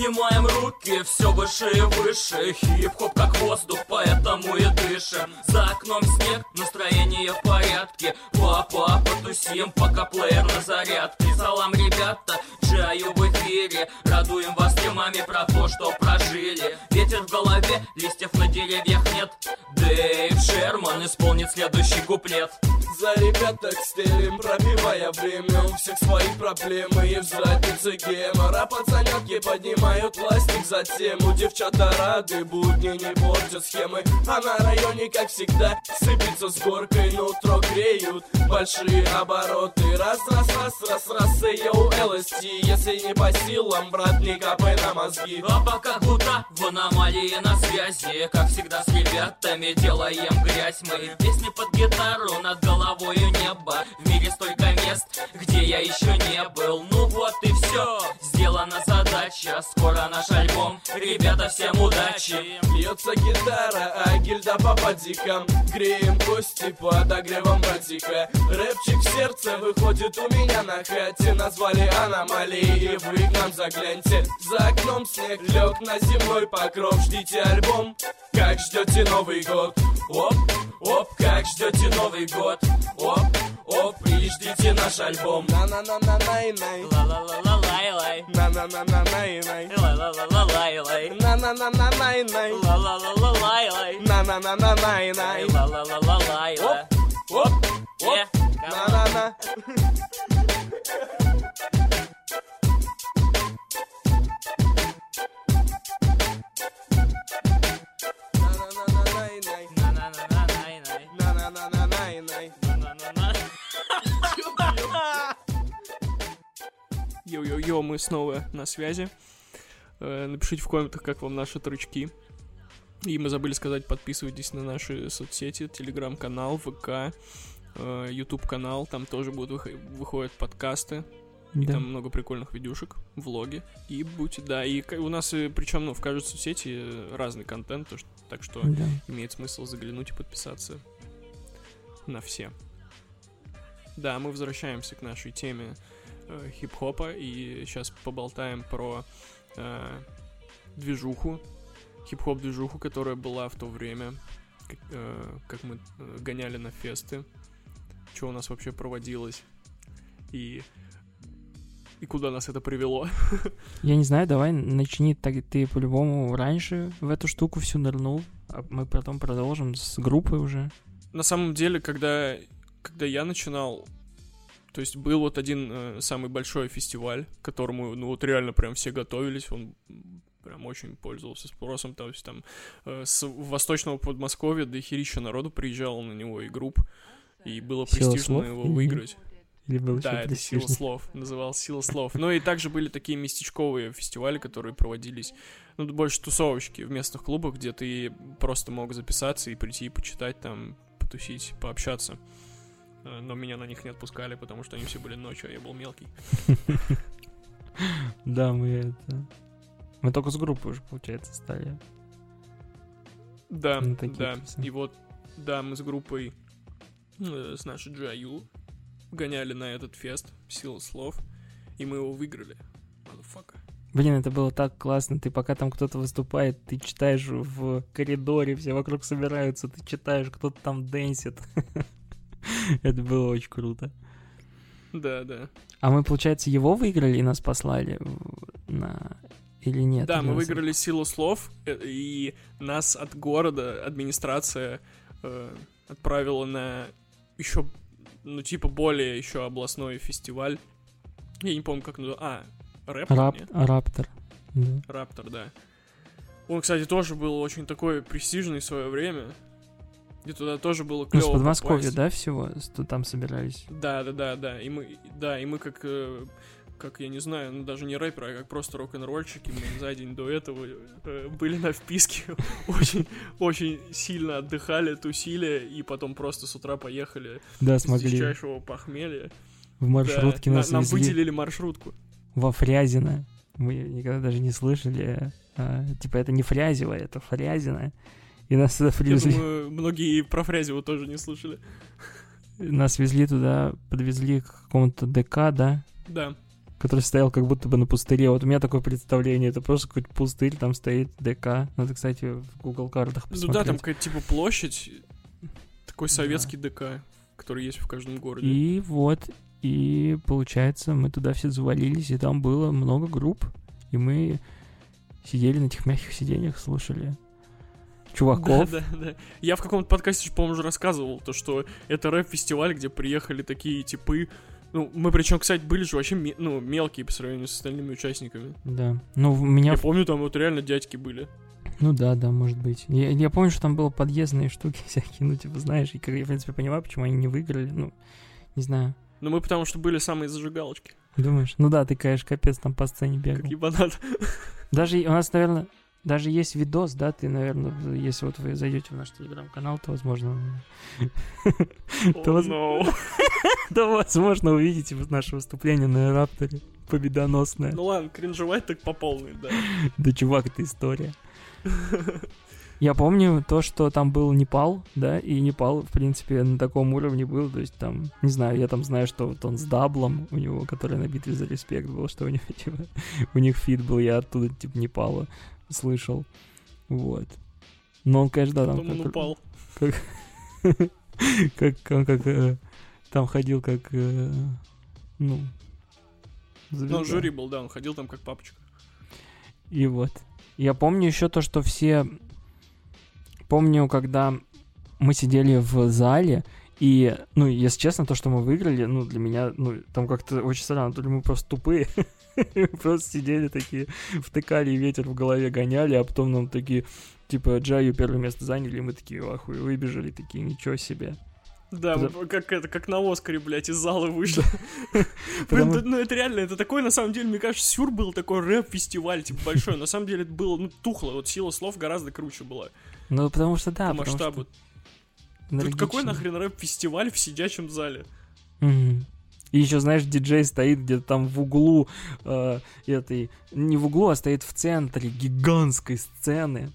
Speaker 6: Поднимаем руки все выше и выше. Хип-хоп как воздух, поэтому и дышим. За окном снег, настроение в порядке. Папа, потусим, пока плеер на зарядке. Салам, ребята, Джаю в эфире. Радуем вас темами про то, что прожили. Ветер в голове, листьев на деревьях нет. Дэйв Шерман исполнит следующий куплет
Speaker 3: За ребяток стелим, пробивая время. У всех свои проблемы и в заднице гемора. Пацанятки поднимают пластик за тему. Девчата рады, будни не портят схемы. А на районе, как всегда, сыпется с горкой. Нутро греют большие обороты. Раз, раз, раз, раз, раз, йоу, ЛСТ Если не по силам, брат, не капай на мозги.
Speaker 6: А пока будто в аномалии на связи. Как всегда с ребятами делаем грязь Мы. Песни под гитару над головою небо. В мире столько мест, где я еще не был. Ну вот и все, сделана задача. Скоро наш альбом, ребята, всем удачи.
Speaker 3: Льется гитара, а гильда по подикам. Греем кости под огревом братика Рэпчик сердце выходит у меня на хате. Назвали аномалии, и вы к нам загляньте. За окном снег лег на земной покров. Ждите альбом, как ждете Новый год. Оп, оп, как ждете Новый год? Оп, оп, и ждите наш альбом. На-на-на-на-най-най
Speaker 6: Ла-ла-ла-ла-лай-лай
Speaker 3: На-на-на-на-най-най
Speaker 6: Ла-ла-ла-ла-лай-лай
Speaker 3: На-на-на-на-най-най
Speaker 6: Ла-ла-ла-ла-лай-лай
Speaker 3: На-на-на-на-най-най
Speaker 6: Ла-ла-ла-ла-лай-лай
Speaker 3: Оп, оп,
Speaker 6: Е,
Speaker 3: на-на-на На-на-на-на-най-най
Speaker 6: На-на-на-на-най-най
Speaker 1: Йо-йо-йо, мы снова на связи. Э, Напишите в комментах, как вам наши трючки. И мы забыли сказать, подписывайтесь на наши соцсети, телеграм-канал, ВК, э, YouTube-канал. Там тоже будут выхо- выходят подкасты. И
Speaker 2: Да.
Speaker 1: там много прикольных видюшек, влоги. И будьте, да, и у нас, причем, ну, в каждой соцсети э, разный контент, то что- так что
Speaker 2: Да.
Speaker 1: имеет смысл заглянуть и подписаться на все. Да, мы возвращаемся к нашей теме э, хип-хопа и сейчас поболтаем про э, движуху, хип-хоп движуху, которая была в то время, как, э, как мы э, гоняли на фесты, что у нас вообще проводилось и и куда нас это привело.
Speaker 2: Я не знаю, давай начни так ты по-любому раньше в эту штуку всю нырнул, а мы потом продолжим с группой уже.
Speaker 1: На самом деле, когда, когда я начинал, то есть был вот один э, самый большой фестиваль, к которому, ну вот реально прям все готовились, он прям очень пользовался спросом, то есть там э, с восточного Подмосковья до херища народу приезжало на него и групп, и было
Speaker 2: Сила
Speaker 1: престижно
Speaker 2: слов
Speaker 1: его выиграть.
Speaker 2: Или был
Speaker 1: Да, это сила слов, назывался сила слов. Ну и также были такие местечковые фестивали, которые проводились, ну, больше тусовочки в местных клубах, где ты просто мог записаться и прийти и почитать там, потусить, пообщаться. Э, Но меня на них не отпускали, потому что они все были ночью, а я был мелкий.
Speaker 2: Да, мы это... Мы только с группой уже, получается, стали.
Speaker 1: Да, да. И вот, да, мы с группой, э, с нашей GIU гоняли на этот фест «Сила слов», и мы его выиграли. Motherfucker.
Speaker 2: Блин, это было так классно. Ты пока там кто-то выступает, ты читаешь в коридоре, все вокруг собираются, ты читаешь, кто-то там дэнсит. Это было очень круто.
Speaker 1: Да, да.
Speaker 2: А мы, получается, его выиграли и нас послали на... Или нет?
Speaker 1: Да,
Speaker 2: Или
Speaker 1: мы выиграли силу слов, э, и нас от города администрация э, отправила на еще, ну, типа, более еще областной фестиваль. Я не помню, как называется. А, рэп?
Speaker 2: Рап...
Speaker 1: нет?
Speaker 2: Раптор. Да.
Speaker 1: Раптор, да. Он, кстати, тоже был очень такой престижный в свое время. И туда тоже было
Speaker 2: Ну,
Speaker 1: клево
Speaker 2: с Подмосковья,
Speaker 1: попасть.
Speaker 2: да, всего? С- Там собирались.
Speaker 1: Да, да, да, да. И мы, да, и мы как э, как, я не знаю, ну даже не рэперы, а как просто рок-н-ролльщики, мы за день до этого э, были на вписке, очень, очень сильно отдыхали, тусили, и потом просто с утра поехали
Speaker 2: Да,
Speaker 1: с
Speaker 2: смогли.
Speaker 1: дичайшего похмелья.
Speaker 2: В маршрутке
Speaker 1: Да,
Speaker 2: нас
Speaker 1: на- нам
Speaker 2: везли
Speaker 1: выделили маршрутку.
Speaker 2: во Фрязино. Мы никогда даже не слышали. а, типа, это не Фрязево, это Фрязино. И нас туда
Speaker 1: Я
Speaker 2: привезли.
Speaker 1: думаю, многие про Фрязева тоже не слышали.
Speaker 2: Нас везли туда, подвезли к какому-то ДК, да?
Speaker 1: Да.
Speaker 2: который стоял как будто бы на пустыре. Вот у меня такое представление, это просто какой-то пустырь, там стоит ДК. Надо, кстати, в Google картах
Speaker 1: Ну
Speaker 2: посмотреть.
Speaker 1: да, там какая-то типа площадь, такой
Speaker 2: Да.
Speaker 1: советский ДК, который есть в каждом городе.
Speaker 2: И вот, и получается, мы туда все завалились, и там было много групп, и мы сидели на этих мягких сиденьях, слушали чуваков.
Speaker 1: Да, да, да. Я в каком-то подкасте, по-моему, уже рассказывал, то, что это рэп-фестиваль, где приехали такие типы. Ну, мы причем, кстати, были же вообще ну, мелкие по сравнению с остальными участниками.
Speaker 2: Да. Ну, у меня...
Speaker 1: Я помню, там вот реально дядьки были.
Speaker 2: Ну да, да, может быть. Я, я помню, что там было подъездные штуки всякие, ну, типа, знаешь, и как я, в принципе, понимаю, почему они не выиграли. Ну, не знаю.
Speaker 1: Но мы потому что были самые зажигалочки.
Speaker 2: Думаешь? Ну да, ты, конечно, капец там по сцене бегал.
Speaker 1: Как ебанат.
Speaker 2: Даже у нас, наверное, даже есть видос, да, ты, наверное, если вот вы зайдете в наш телеграм-канал, то, возможно, То возможно, увидите наше выступление на Рапторе. Победоносное.
Speaker 1: Ну ладно, кринжевать так по полной, да.
Speaker 2: Да, чувак, это история. Я помню то, что там был Непал, да, и Непал, в принципе, на таком уровне был, то есть там, не знаю, я там знаю, что вот он с даблом у него, который на битве за респект был, что у него, типа, у них feat был, я оттуда, типа, Непала слышал, вот. Но он, конечно, да, там...
Speaker 1: Потом он
Speaker 2: как-
Speaker 1: упал.
Speaker 2: как он как э, там ходил как э, ну
Speaker 1: Ну,
Speaker 2: звезда.
Speaker 1: он жюри был, да, он ходил там как папочка.
Speaker 2: и вот я помню еще то что все помню когда мы сидели в зале и, ну, если честно, то, что мы выиграли, ну, для меня, ну, там как-то очень странно, то ли мы просто тупые, просто сидели такие, втыкали ветер в голове гоняли, а потом нам такие, типа, Джаю первое место заняли, и мы такие, ахуй, выбежали, такие, ничего себе.
Speaker 1: Да, мы как это, как на Оскаре, блядь, из зала вышли.
Speaker 2: Потому-
Speaker 1: ну это реально, это такой, на самом деле, мне кажется, сюр был такой рэп-фестиваль, типа, большой. На самом деле это было, ну, тухло, вот сила слов гораздо круче была
Speaker 2: Ну, потому что да,
Speaker 1: по
Speaker 2: потому что
Speaker 1: масштабу. Тут какой нахрен рэп-фестиваль в сидячем зале?
Speaker 2: Мгм. И еще, знаешь, диджей стоит где-то там в углу э, этой... Не в углу, а стоит в центре гигантской сцены.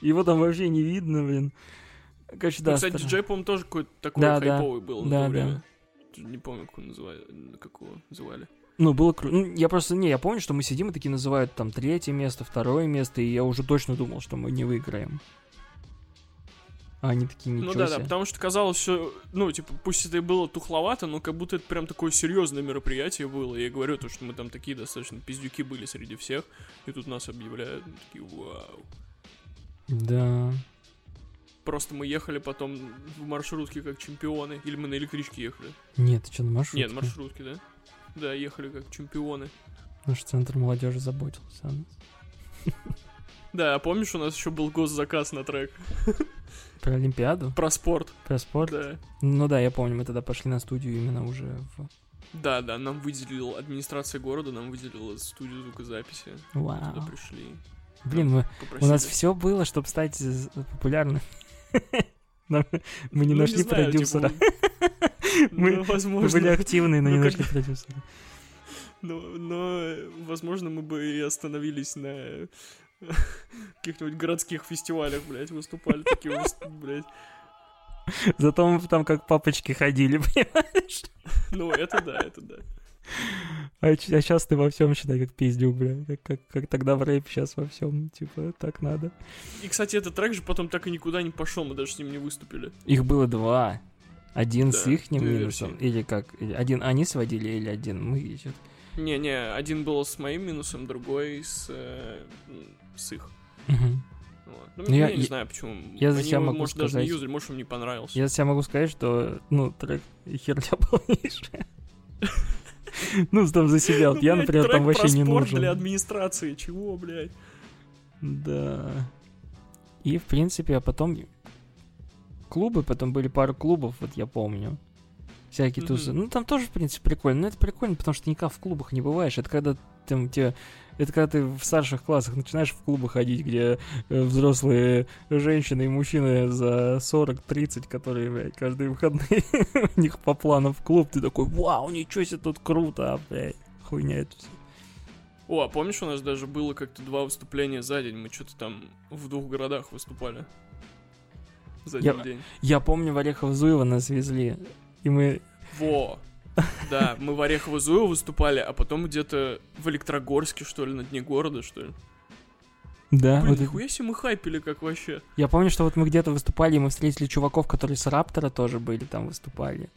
Speaker 2: Его там вообще не видно, блин. Короче, да.
Speaker 1: Ну, кстати, диджей, по-моему, тоже какой-то такой
Speaker 2: Да, да.
Speaker 1: хайповый был на
Speaker 2: Да,
Speaker 1: то
Speaker 2: да.
Speaker 1: время. Не помню, как его называли, как его называли.
Speaker 2: Ну, было круто. Ну, я просто... Не, я помню, что мы сидим и такие называют там третье место, второе место, и я уже точно думал, что мы не выиграем. А они такие, ничего
Speaker 1: Ну да, да, потому что казалось все, ну, типа, пусть это и было тухловато, но как будто это прям такое серьезное мероприятие было. Я говорю то, что мы там такие достаточно пиздюки были среди всех, и тут нас объявляют, мы такие, вау.
Speaker 2: Да.
Speaker 1: Просто мы ехали потом в маршрутке как чемпионы, или мы на электричке ехали.
Speaker 2: Нет, ты что, на маршрутке?
Speaker 1: Нет, на маршрутке, да? Да, ехали как чемпионы.
Speaker 2: Наш центр молодежи заботился о нас.
Speaker 1: Да, а помнишь, у нас еще был госзаказ на трек
Speaker 2: Про Олимпиаду?
Speaker 1: про спорт?
Speaker 2: Про спорт?
Speaker 1: Да.
Speaker 2: Ну да, я помню, мы тогда пошли на студию именно уже в...
Speaker 1: Да, да, нам выделил администрация города, нам выделила студию звукозаписи. Туда
Speaker 2: Вау.
Speaker 1: пришли.
Speaker 2: Блин, мы, у нас все было, чтобы стать популярным. Нам- Мы не
Speaker 1: Ну,
Speaker 2: нашли
Speaker 1: знаю,
Speaker 2: продюсера.
Speaker 1: типа,
Speaker 2: Мы-
Speaker 1: ну,
Speaker 2: Мы были активны, но
Speaker 1: ну,
Speaker 2: не
Speaker 1: как-
Speaker 2: нашли продюсера.
Speaker 1: но, но, возможно, мы бы и остановились на каких-нибудь городских фестивалях, блядь, выступали такие, блядь.
Speaker 2: Зато мы там как папочки ходили, понимаешь?
Speaker 1: Ну, это да, это да.
Speaker 2: А, сейчас ты во всем считай как пиздюк, бля. Как, как, как тогда в рэпе, сейчас во всем, типа, так надо.
Speaker 1: И, кстати, этот трек же потом так и никуда не пошел, мы даже с ним не выступили.
Speaker 2: Их было два. Один с
Speaker 1: Да,
Speaker 2: их
Speaker 1: две
Speaker 2: минусом,
Speaker 1: версии.
Speaker 2: или как? Один они сводили, или один мы?
Speaker 1: Не-не, один был с моим минусом, другой с, э,
Speaker 2: Мгм.
Speaker 1: Вот. Ну,
Speaker 2: Ну,
Speaker 1: я,
Speaker 2: я-
Speaker 1: не
Speaker 2: я-
Speaker 1: знаю, почему.
Speaker 2: я за себя могу
Speaker 1: может, даже не
Speaker 2: сказать-
Speaker 1: юзали, может, им не понравился.
Speaker 2: Я за себя могу сказать, что, ну, трек херня полнейшая. Ну, там за себя. Вот
Speaker 1: Ну,
Speaker 2: я, например, там вообще не нужен.
Speaker 1: для администрации, чего, блядь?
Speaker 2: Да. И, в принципе, а потом... Клубы, потом были пару клубов, вот я помню. всякие тузы. Ну, там тоже, в принципе, прикольно. Но это прикольно, потому что никак в клубах не бываешь. Это когда там тебе... Это когда ты в старших классах начинаешь в клубы ходить, где э, взрослые женщины и мужчины за 40-30, которые, блядь, каждые выходные у них по плану в клуб. Ты такой, вау, ничего себе, тут круто, а, блядь, хуйня это всё».
Speaker 1: О, а помнишь, у нас даже было как-то два выступления за день? Мы что-то там в двух городах выступали. За
Speaker 2: Я-
Speaker 1: один день.
Speaker 2: Я помню, в Орехово-Зуево нас везли, и мы...
Speaker 1: Во! Да, мы в Орехово-Зуево выступали, а потом где-то в Электрогорске, что ли, на дне города, что ли.
Speaker 2: Да,
Speaker 1: Блин,
Speaker 2: вот
Speaker 1: нихуя себе мы хайпили, как вообще.
Speaker 2: Я помню, что вот мы где-то выступали, и мы встретили чуваков, которые с Раптора тоже были там выступали.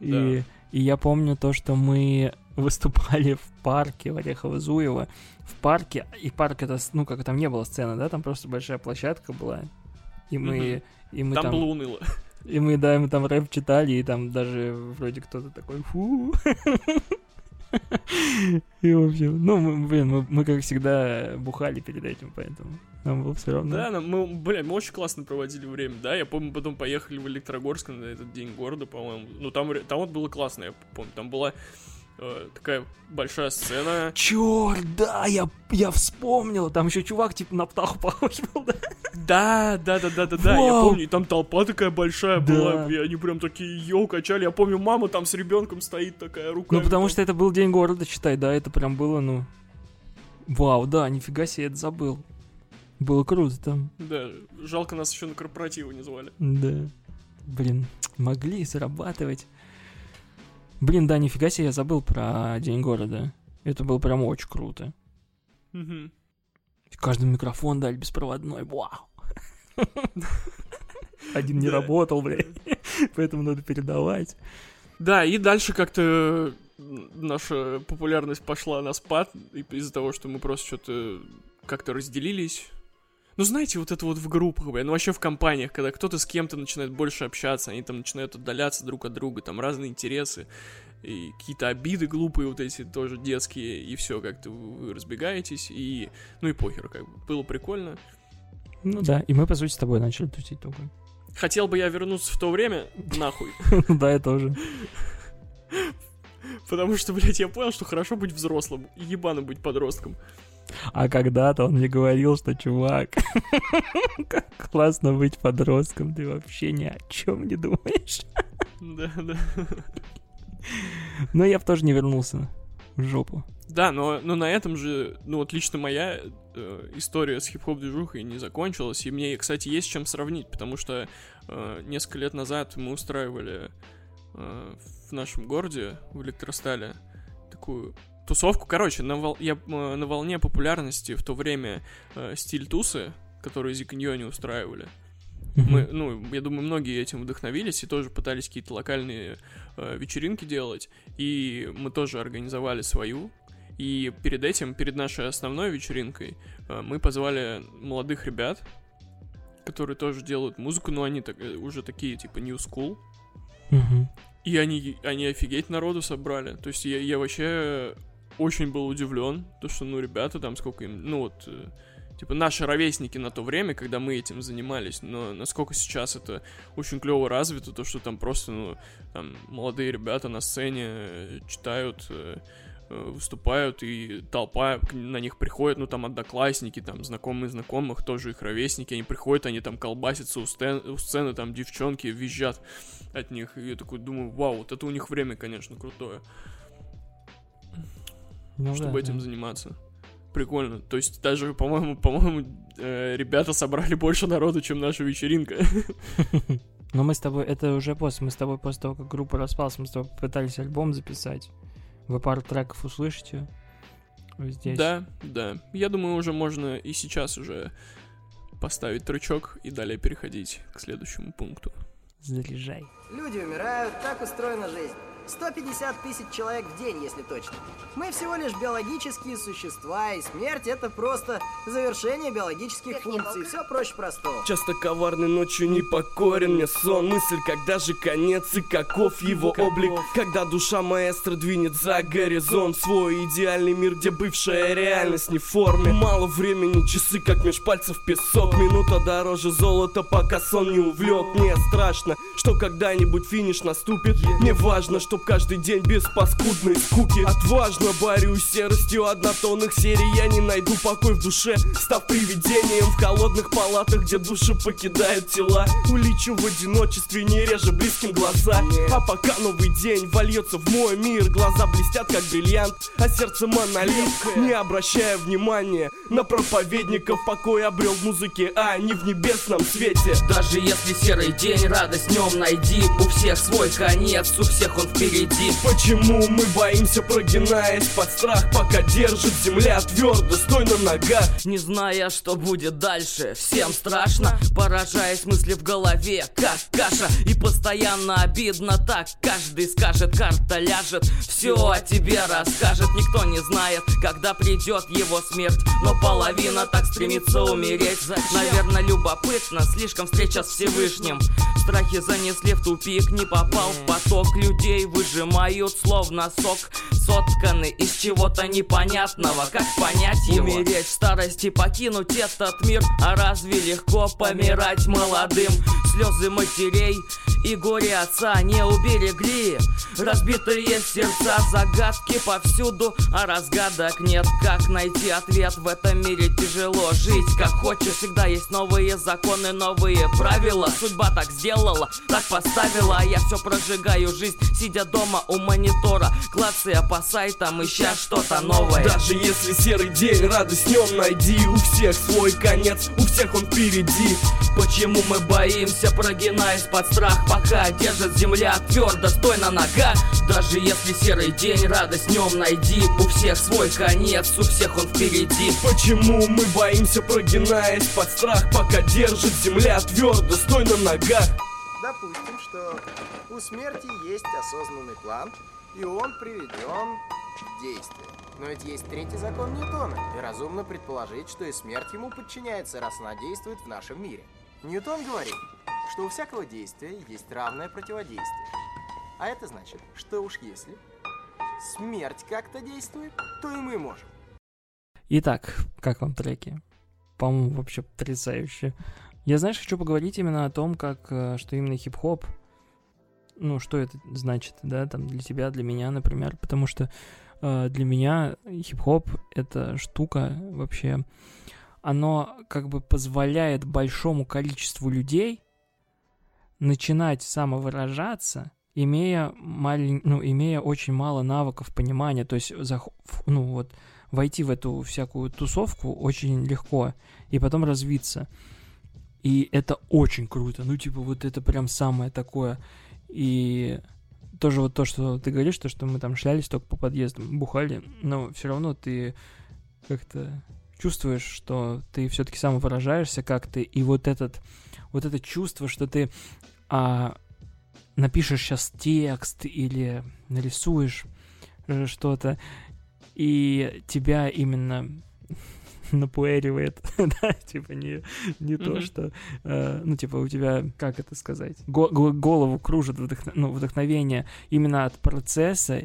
Speaker 2: И, и я помню то, что мы выступали в парке в Орехово-Зуево. В парке, и парк это, ну, как там не было сцены, да, там просто большая площадка была. И мы, и мы
Speaker 1: Там,
Speaker 2: там,
Speaker 1: было уныло.
Speaker 2: И мы, да, мы там рэп читали, и там даже вроде кто-то такой, фу. И, в общем, ну, мы, блин, мы, мы, как всегда, бухали перед этим, поэтому нам было все равно.
Speaker 1: Да, нам- мы, блин, мы очень классно проводили время, да, я помню, потом поехали в Электрогорск на этот день города, по-моему, ну там, там вот было классно, я помню, там была такая большая сцена,
Speaker 2: Черт, да, я, я вспомнил. Там еще чувак типа на птаху похож был, да?
Speaker 1: да, да, да, да, да, да, я помню, и там толпа такая большая была, и они прям такие йоу качали, я помню, мама там с ребенком стоит такая, рука.
Speaker 2: Ну, потому что это был день города, считай, да, это прям было, ну... Вау, да, нифига себе, это забыл. Было круто там,
Speaker 1: Да, жалко нас еще на корпоративы не звали.
Speaker 2: да. Блин, могли зарабатывать. Блин, да, нифига себе, я забыл про день города. Это было прям очень круто.
Speaker 1: Мгм.
Speaker 2: Каждый микрофон дали беспроводной, вау. Один не работал, блядь, поэтому надо передавать.
Speaker 1: Да, и дальше как-то наша популярность пошла на спад и- из-за того, что мы просто что-то как-то разделились. Ну, знаете, вот это вот в группах, бля, ну вообще в компаниях, когда кто-то с кем-то начинает больше общаться, они там начинают отдаляться друг от друга, там разные интересы, и какие-то обиды глупые вот эти тоже детские, и все, как-то вы разбегаетесь, и, ну и похер, как бы, было прикольно.
Speaker 2: Ну да, и мы, по сути, с тобой начали тусить только.
Speaker 1: Хотел бы я вернуться в то время, нахуй,
Speaker 2: Ну да, я тоже.
Speaker 1: потому что, блядь, я понял, что хорошо быть взрослым, и ебано быть подростком.
Speaker 2: А когда-то он мне говорил, что, чувак, как классно быть подростком, ты вообще ни о чем не думаешь.
Speaker 1: Да, да.
Speaker 2: Но я бы тоже не вернулся в жопу.
Speaker 1: Да, но, но на этом же, ну вот лично моя э, история с хип-хоп движухой не закончилась, и мне, кстати, есть чем сравнить, потому что э, несколько лет назад мы устраивали э, в нашем городе, в Электростале, такую тусовку. Короче, на, вол- я, э, на волне популярности в то время э, стиль тусы, который Зиканьоне устраивали. Мы, ну, я думаю, многие этим вдохновились и тоже пытались какие-то локальные э, вечеринки делать. И мы тоже организовали свою. И перед этим, перед нашей основной вечеринкой, э, мы позвали молодых ребят, которые тоже делают музыку, но они так- э, уже такие, типа, new school.
Speaker 2: Мгм.
Speaker 1: И они, они офигеть народу собрали. То есть я, я вообще очень был удивлен, то что, ну, ребята там сколько им, ну, вот, э, типа, наши ровесники на то время, когда мы этим занимались, но насколько сейчас это очень клево развито, то, что там просто, ну, там, молодые ребята на сцене э, читают, э, выступают, и толпа на них приходит, ну, там, одноклассники, там, знакомые знакомых, тоже их ровесники, они приходят, они там колбасятся у, стен- у сцены, там, девчонки визжат от них, и я такой думаю, вау, вот это у них время, конечно, крутое,
Speaker 2: Ну
Speaker 1: чтобы
Speaker 2: да,
Speaker 1: этим
Speaker 2: да.
Speaker 1: заниматься. Прикольно. То есть даже, по-моему, по-моему, э, ребята собрали больше народу, чем наша вечеринка.
Speaker 2: Но мы с тобой, это уже после, мы с тобой после того, как группа распалась, мы с тобой пытались альбом записать. Вы пару треков услышите здесь.
Speaker 1: Да, да. Я думаю, уже можно и сейчас уже поставить трючок и далее переходить к следующему пункту.
Speaker 2: Заряжай.
Speaker 8: Люди умирают, так устроена жизнь. 150 тысяч человек в день, если точно. Мы всего лишь биологические существа, и смерть это просто завершение биологических функций. Все проще простого.
Speaker 3: Часто коварный ночью непокорен мне сон. Мысль, когда же конец и каков его облик? Когда душа маэстро двинет за горизонт. Свой идеальный мир, где бывшая реальность не в форме. Мало времени, часы как меж пальцев песок. Минута дороже золота, пока сон не увлек. Мне страшно, что когда-нибудь финиш наступит. Мне важно, чтоб каждый день без паскудной скуки. Отважно борюсь серостью однотонных серий. Я не найду покой в душе, став привидением. В холодных палатах, где души покидают тела. Улечу в одиночестве, не реже близким глаза. А пока новый день вольется в мой мир. Глаза блестят, как бриллиант, а сердце монолит Не обращая внимания на проповедников Покой обрел в музыке, а не в небесном свете.
Speaker 6: Даже если серый день, радость в нем найди У всех свой конец, у всех он впереди
Speaker 3: Почему мы боимся, прогинаясь под страх Пока держит земля твердо, стой на ногах.
Speaker 6: Не зная, что будет дальше Всем страшно, поражаясь мысли в голове Как каша, и постоянно обидно Так. Каждый скажет, карта ляжет. Все о тебе расскажет Никто не знает, когда придет его смерть. Но половина так стремится умереть. Наверное, любопытно, слишком встреча с Всевышним. Страхи занесли в тупик, не попал в поток Людей выжимают словно сок Сотканы из чего-то непонятного. Как понять его? Умереть в старости, покинуть этот мир. А разве легко помирать молодым? Слезы матерей и горе отца не уберегли. Разбитые сердца, загадки повсюду. А разгадок нет, как найти ответ В этом мире? Тяжело жить Как хочешь, всегда есть новые законы, новые правила. Судьба так сделала, так поставила. А я все прожигаю жизнь, сидя дома у монитора. Клацая по сайтам, ища что-то новое.
Speaker 3: Даже если серый день, радость в нем найди. У всех свой конец, у всех он впереди.
Speaker 6: Почему мы боимся, прогинаясь под страх? Пока держит земля твердо, стой на ногах. Даже если серый день, радость в нем найди. У всех свой конец, у всех он впереди.
Speaker 3: Почему мы боимся, прогинаясь под страх? Пока держит земля твердо, стой на ногах
Speaker 8: Допустим, что у смерти есть осознанный план, и он приведен в действие. Но ведь есть третий закон Ньютона, и разумно предположить, что и смерть ему подчиняется, раз она действует в нашем мире. Ньютон говорит, что у всякого действия есть равное противодействие. А это значит, что уж если смерть как-то действует, то и мы можем.
Speaker 2: Итак, как вам треки? По-моему, вообще потрясающе. Я, знаешь, хочу поговорить именно о том, как, э, что именно хип-хоп, ну, что это значит, да, там, для тебя, для меня, например, потому что э, для меня хип-хоп — это штука вообще, оно как бы позволяет большому количеству людей начинать самовыражаться, имея, малень... ну, имея очень мало навыков понимания, то есть, зах... ну, вот, войти в эту всякую тусовку очень легко, и потом развиться. И это очень круто. Ну, типа, вот это прям самое такое. И тоже вот то, что ты говоришь, то, что мы там шлялись только по подъездам, бухали, но все равно ты как-то чувствуешь, что ты все-таки сам выражаешься как-то, и вот этот, вот это чувство, что ты а, напишешь сейчас текст или нарисуешь э, что-то, и тебя именно напуэривает, да, типа не, не то, что, э, ну, типа у тебя, как это сказать, го- голову кружит вдохно- ну, вдохновение именно от процесса,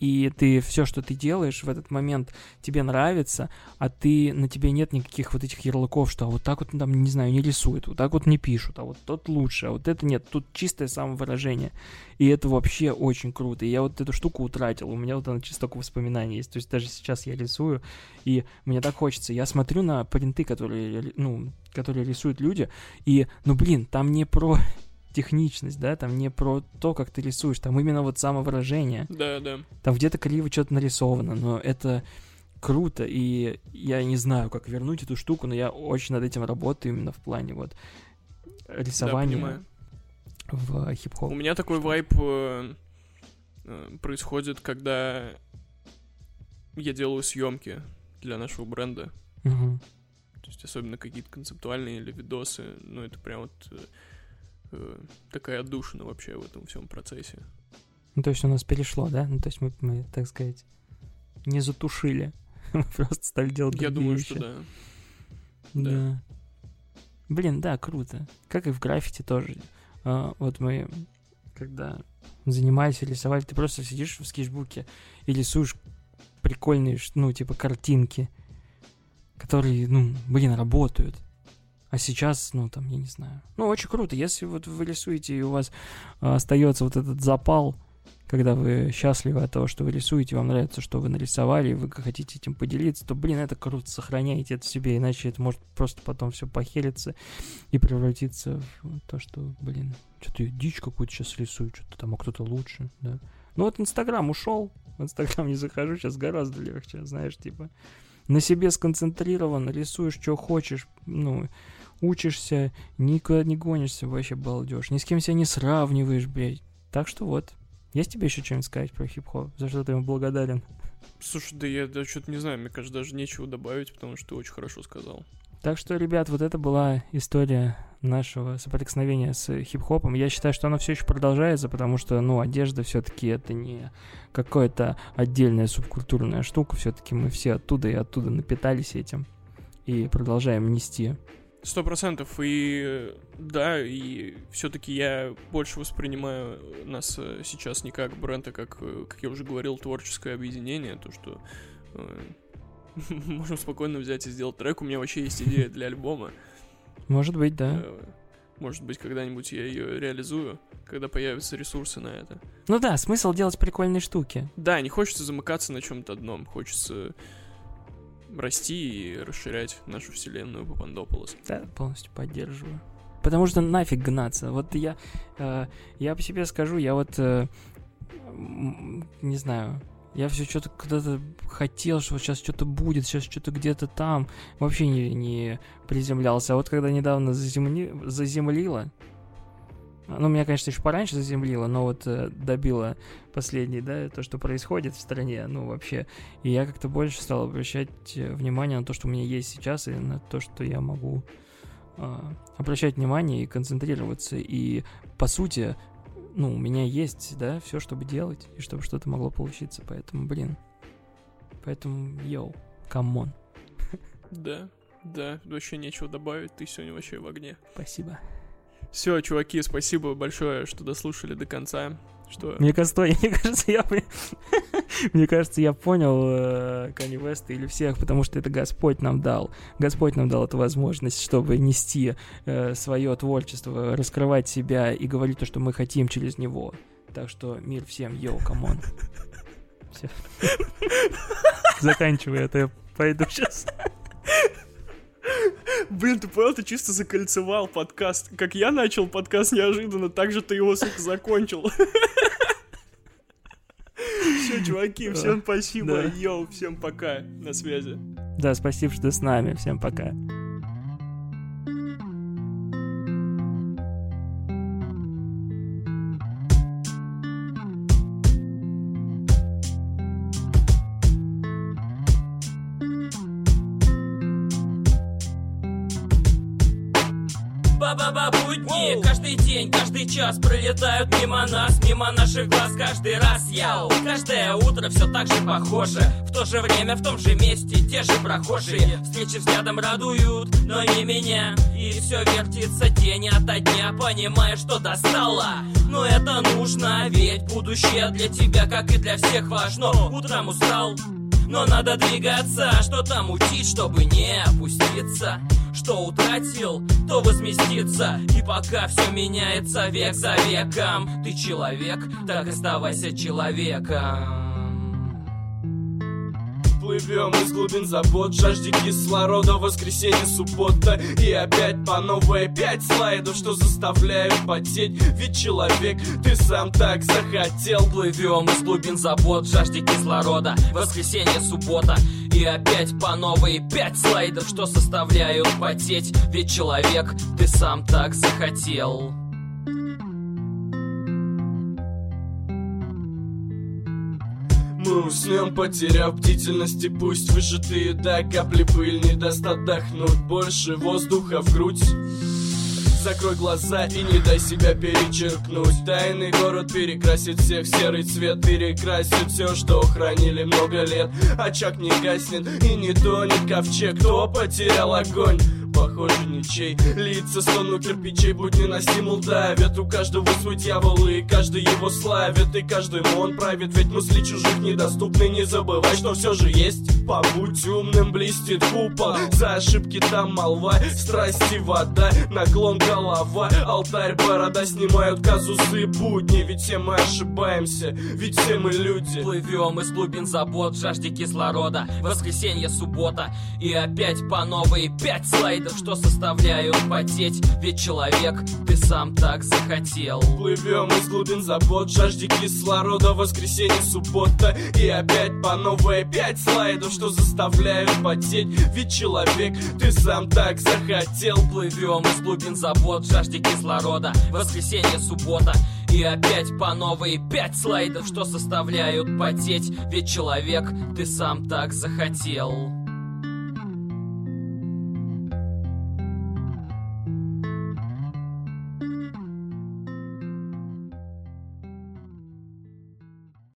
Speaker 2: и ты все, что ты делаешь в этот момент, тебе нравится, а ты на тебе нет никаких вот этих ярлыков, что а вот так вот там, не знаю, не рисуют, вот так вот не пишут, а вот тот лучше, а вот это нет, тут чистое самовыражение. И это вообще очень круто. И я вот эту штуку утратил. У меня вот она чисто только воспоминания есть. То есть даже сейчас я рисую, и мне так хочется. Я смотрю на принты, которые, ну, которые рисуют люди, и, ну, блин, там не про техничность, да, там не про то, как ты рисуешь, там именно вот самовыражение.
Speaker 1: Да, да.
Speaker 2: Там где-то криво что-то нарисовано, но это круто, и я не знаю, как вернуть эту штуку, но я очень над этим работаю именно в плане вот рисования
Speaker 1: понимаю.
Speaker 2: в хип-хоп.
Speaker 1: У меня такой вайп э, э, происходит, когда я делаю съемки для нашего бренда.
Speaker 2: Мгм.
Speaker 1: То есть особенно какие-то концептуальные или видосы. Ну, это прям вот э, такая отдушина вообще в этом всем процессе.
Speaker 2: Ну, то есть у нас перешло, да? Ну, то есть мы, мы так сказать, не затушили. Мы просто стали делать
Speaker 1: Я думаю,
Speaker 2: вещи.
Speaker 1: что да.
Speaker 2: Да.
Speaker 1: Да.
Speaker 2: Блин, да, круто. Как и в граффити тоже. А, вот мы, когда занимались рисовали, ты просто сидишь в скетчбуке и рисуешь прикольные, ну, типа, картинки, которые, ну, блин, работают. А сейчас, ну, там, я не знаю. Ну, очень круто. Если вот вы рисуете, и у вас а, остается вот этот запал, когда вы счастливы от того, что вы рисуете, вам нравится, что вы нарисовали, и вы хотите этим поделиться, то, блин, это круто, сохраняйте это себе, иначе это может просто потом все похериться и превратиться в то, что, блин, что-то дичь какую-то сейчас рисую, что-то там, а кто-то лучше, да. Ну вот Инстаграм ушел, в Инстаграм не захожу, сейчас гораздо легче, знаешь, типа, на себе сконцентрирован, рисуешь, что хочешь, ну, учишься, никуда не гонишься, вообще балдеж, ни с кем себя не сравниваешь, блядь. Так что вот, есть тебе еще что-нибудь сказать про хип-хоп? За что ты ему благодарен?
Speaker 1: Слушай, да я да, что-то не знаю, мне кажется, даже нечего добавить, потому что ты очень хорошо сказал.
Speaker 2: Так что, ребят, вот это была история нашего соприкосновения с хип-хопом. Я считаю, что оно все еще продолжается, потому что, ну, одежда все-таки это не какая-то отдельная субкультурная штука. Все-таки мы все оттуда и оттуда напитались этим и продолжаем нести.
Speaker 1: Сто процентов. И да, и все-таки я больше воспринимаю нас э, сейчас не как бренд, а как, э, как я уже говорил, творческое объединение. То, что э, можем спокойно взять и сделать трек. У меня вообще есть идея для альбома.
Speaker 2: Может быть, да.
Speaker 1: Э, Может быть, когда-нибудь я ее реализую, когда появятся ресурсы на это.
Speaker 2: Ну да, смысл делать прикольные штуки.
Speaker 1: Да, не хочется замыкаться на чем-то одном. Хочется расти и расширять нашу вселенную Папандополос.
Speaker 2: Да, полностью поддерживаю. Потому что нафиг гнаться. Вот я, э, я по себе скажу, я вот, э, не знаю, я все что-то куда-то хотел, что вот сейчас что-то будет, сейчас что-то где-то там. Вообще не, не приземлялся. А вот когда недавно заземли, заземлило, ну, меня, конечно, еще пораньше заземлило, но вот э, добило последний, да, то, что происходит в стране, ну, вообще. И я как-то больше стал обращать э, внимание на то, что у меня есть сейчас, и на то, что я могу а, обращать внимание и концентрироваться. И, по сути, ну, у меня есть, да, все, чтобы делать, и чтобы что-то могло получиться. Поэтому, блин. Поэтому, yo, come on.
Speaker 1: Да, да, вообще нечего добавить, ты сегодня вообще в огне.
Speaker 2: Спасибо.
Speaker 1: Все, чуваки, спасибо большое, что дослушали до конца. Что...
Speaker 2: Мне кажется, мне кажется, я, мне кажется, я понял э, Канье Уэста или всех, потому что это Господь нам дал. Господь нам дал эту возможность, чтобы нести э, свое творчество, раскрывать себя и говорить то, что мы хотим через него. Так что мир всем, yo, come on. Все. Заканчивай это, я пойду сейчас.
Speaker 1: Блин, ты понял, ты чисто закольцевал подкаст. Как я начал подкаст неожиданно, так же ты его, сука, закончил. Все, чуваки, всем спасибо. Yo, всем пока. На связи.
Speaker 2: Да, спасибо, что с нами. Всем пока.
Speaker 6: Будни Каждый день, каждый час пролетают мимо нас Мимо наших глаз каждый раз. Яу, каждое утро все так же похоже. В то же время, в том же месте Те же прохожие. Встречи взглядом радуют, но не меня. И все вертится день ото дня Понимая, что достало. Но это нужно, ведь будущее для тебя Как и для всех важно. Утром устал, но надо двигаться, что-то мутить, чтобы не опуститься Что утратил, то возместится. И пока все меняется век за веком Ты человек, так оставайся человеком.
Speaker 3: Плывем из глубин забот, жажде кислорода Воскресенье, суббота. И опять по новой Пять слайдов, что заставляют потеть. Ведь человек, ты сам так захотел.
Speaker 6: Плывем из глубин забот, жажде кислорода Воскресенье, суббота И опять по новой пять слайдов, что составляют потеть. Ведь человек, ты сам так захотел.
Speaker 3: Мы уснем, потеряв бдительность и пусть выжатые до капли пыль Не даст отдохнуть. Больше воздуха в грудь Закрой глаза и не дай себя перечеркнуть Тайный город перекрасит всех серый цвет Перекрасит все, что хранили много лет Очаг не гаснет и не тонет ковчег Кто потерял огонь? Похоже ничей Лица стону кирпичей, будни на стимул давят У каждого свой дьявол и каждый его славит И каждый он правит, ведь мысли чужих недоступны. Не забывай, что все же есть. Побудь умным, блестит купол. За ошибки там молва, страсти вода Наклон голова, алтарь, борода Снимают казусы будни. Ведь все мы ошибаемся, ведь все мы люди.
Speaker 6: Плывем из глубин забот, жажде кислорода. Воскресенье, суббота И опять по новой. Пять слайдов Что составляют потеть. Ведь человек, ты сам так захотел.
Speaker 3: Плывем из глубин забот, жажде кислорода Воскресенье, суббота. И опять по новой пять слайдов Что заставляют потеть. Ведь человек, ты сам так захотел.
Speaker 6: Плывем из глубин забот, жажде кислорода Воскресенье, суббота. И опять по новой пять слайдов, что составляют потеть. Ведь человек, ты сам так захотел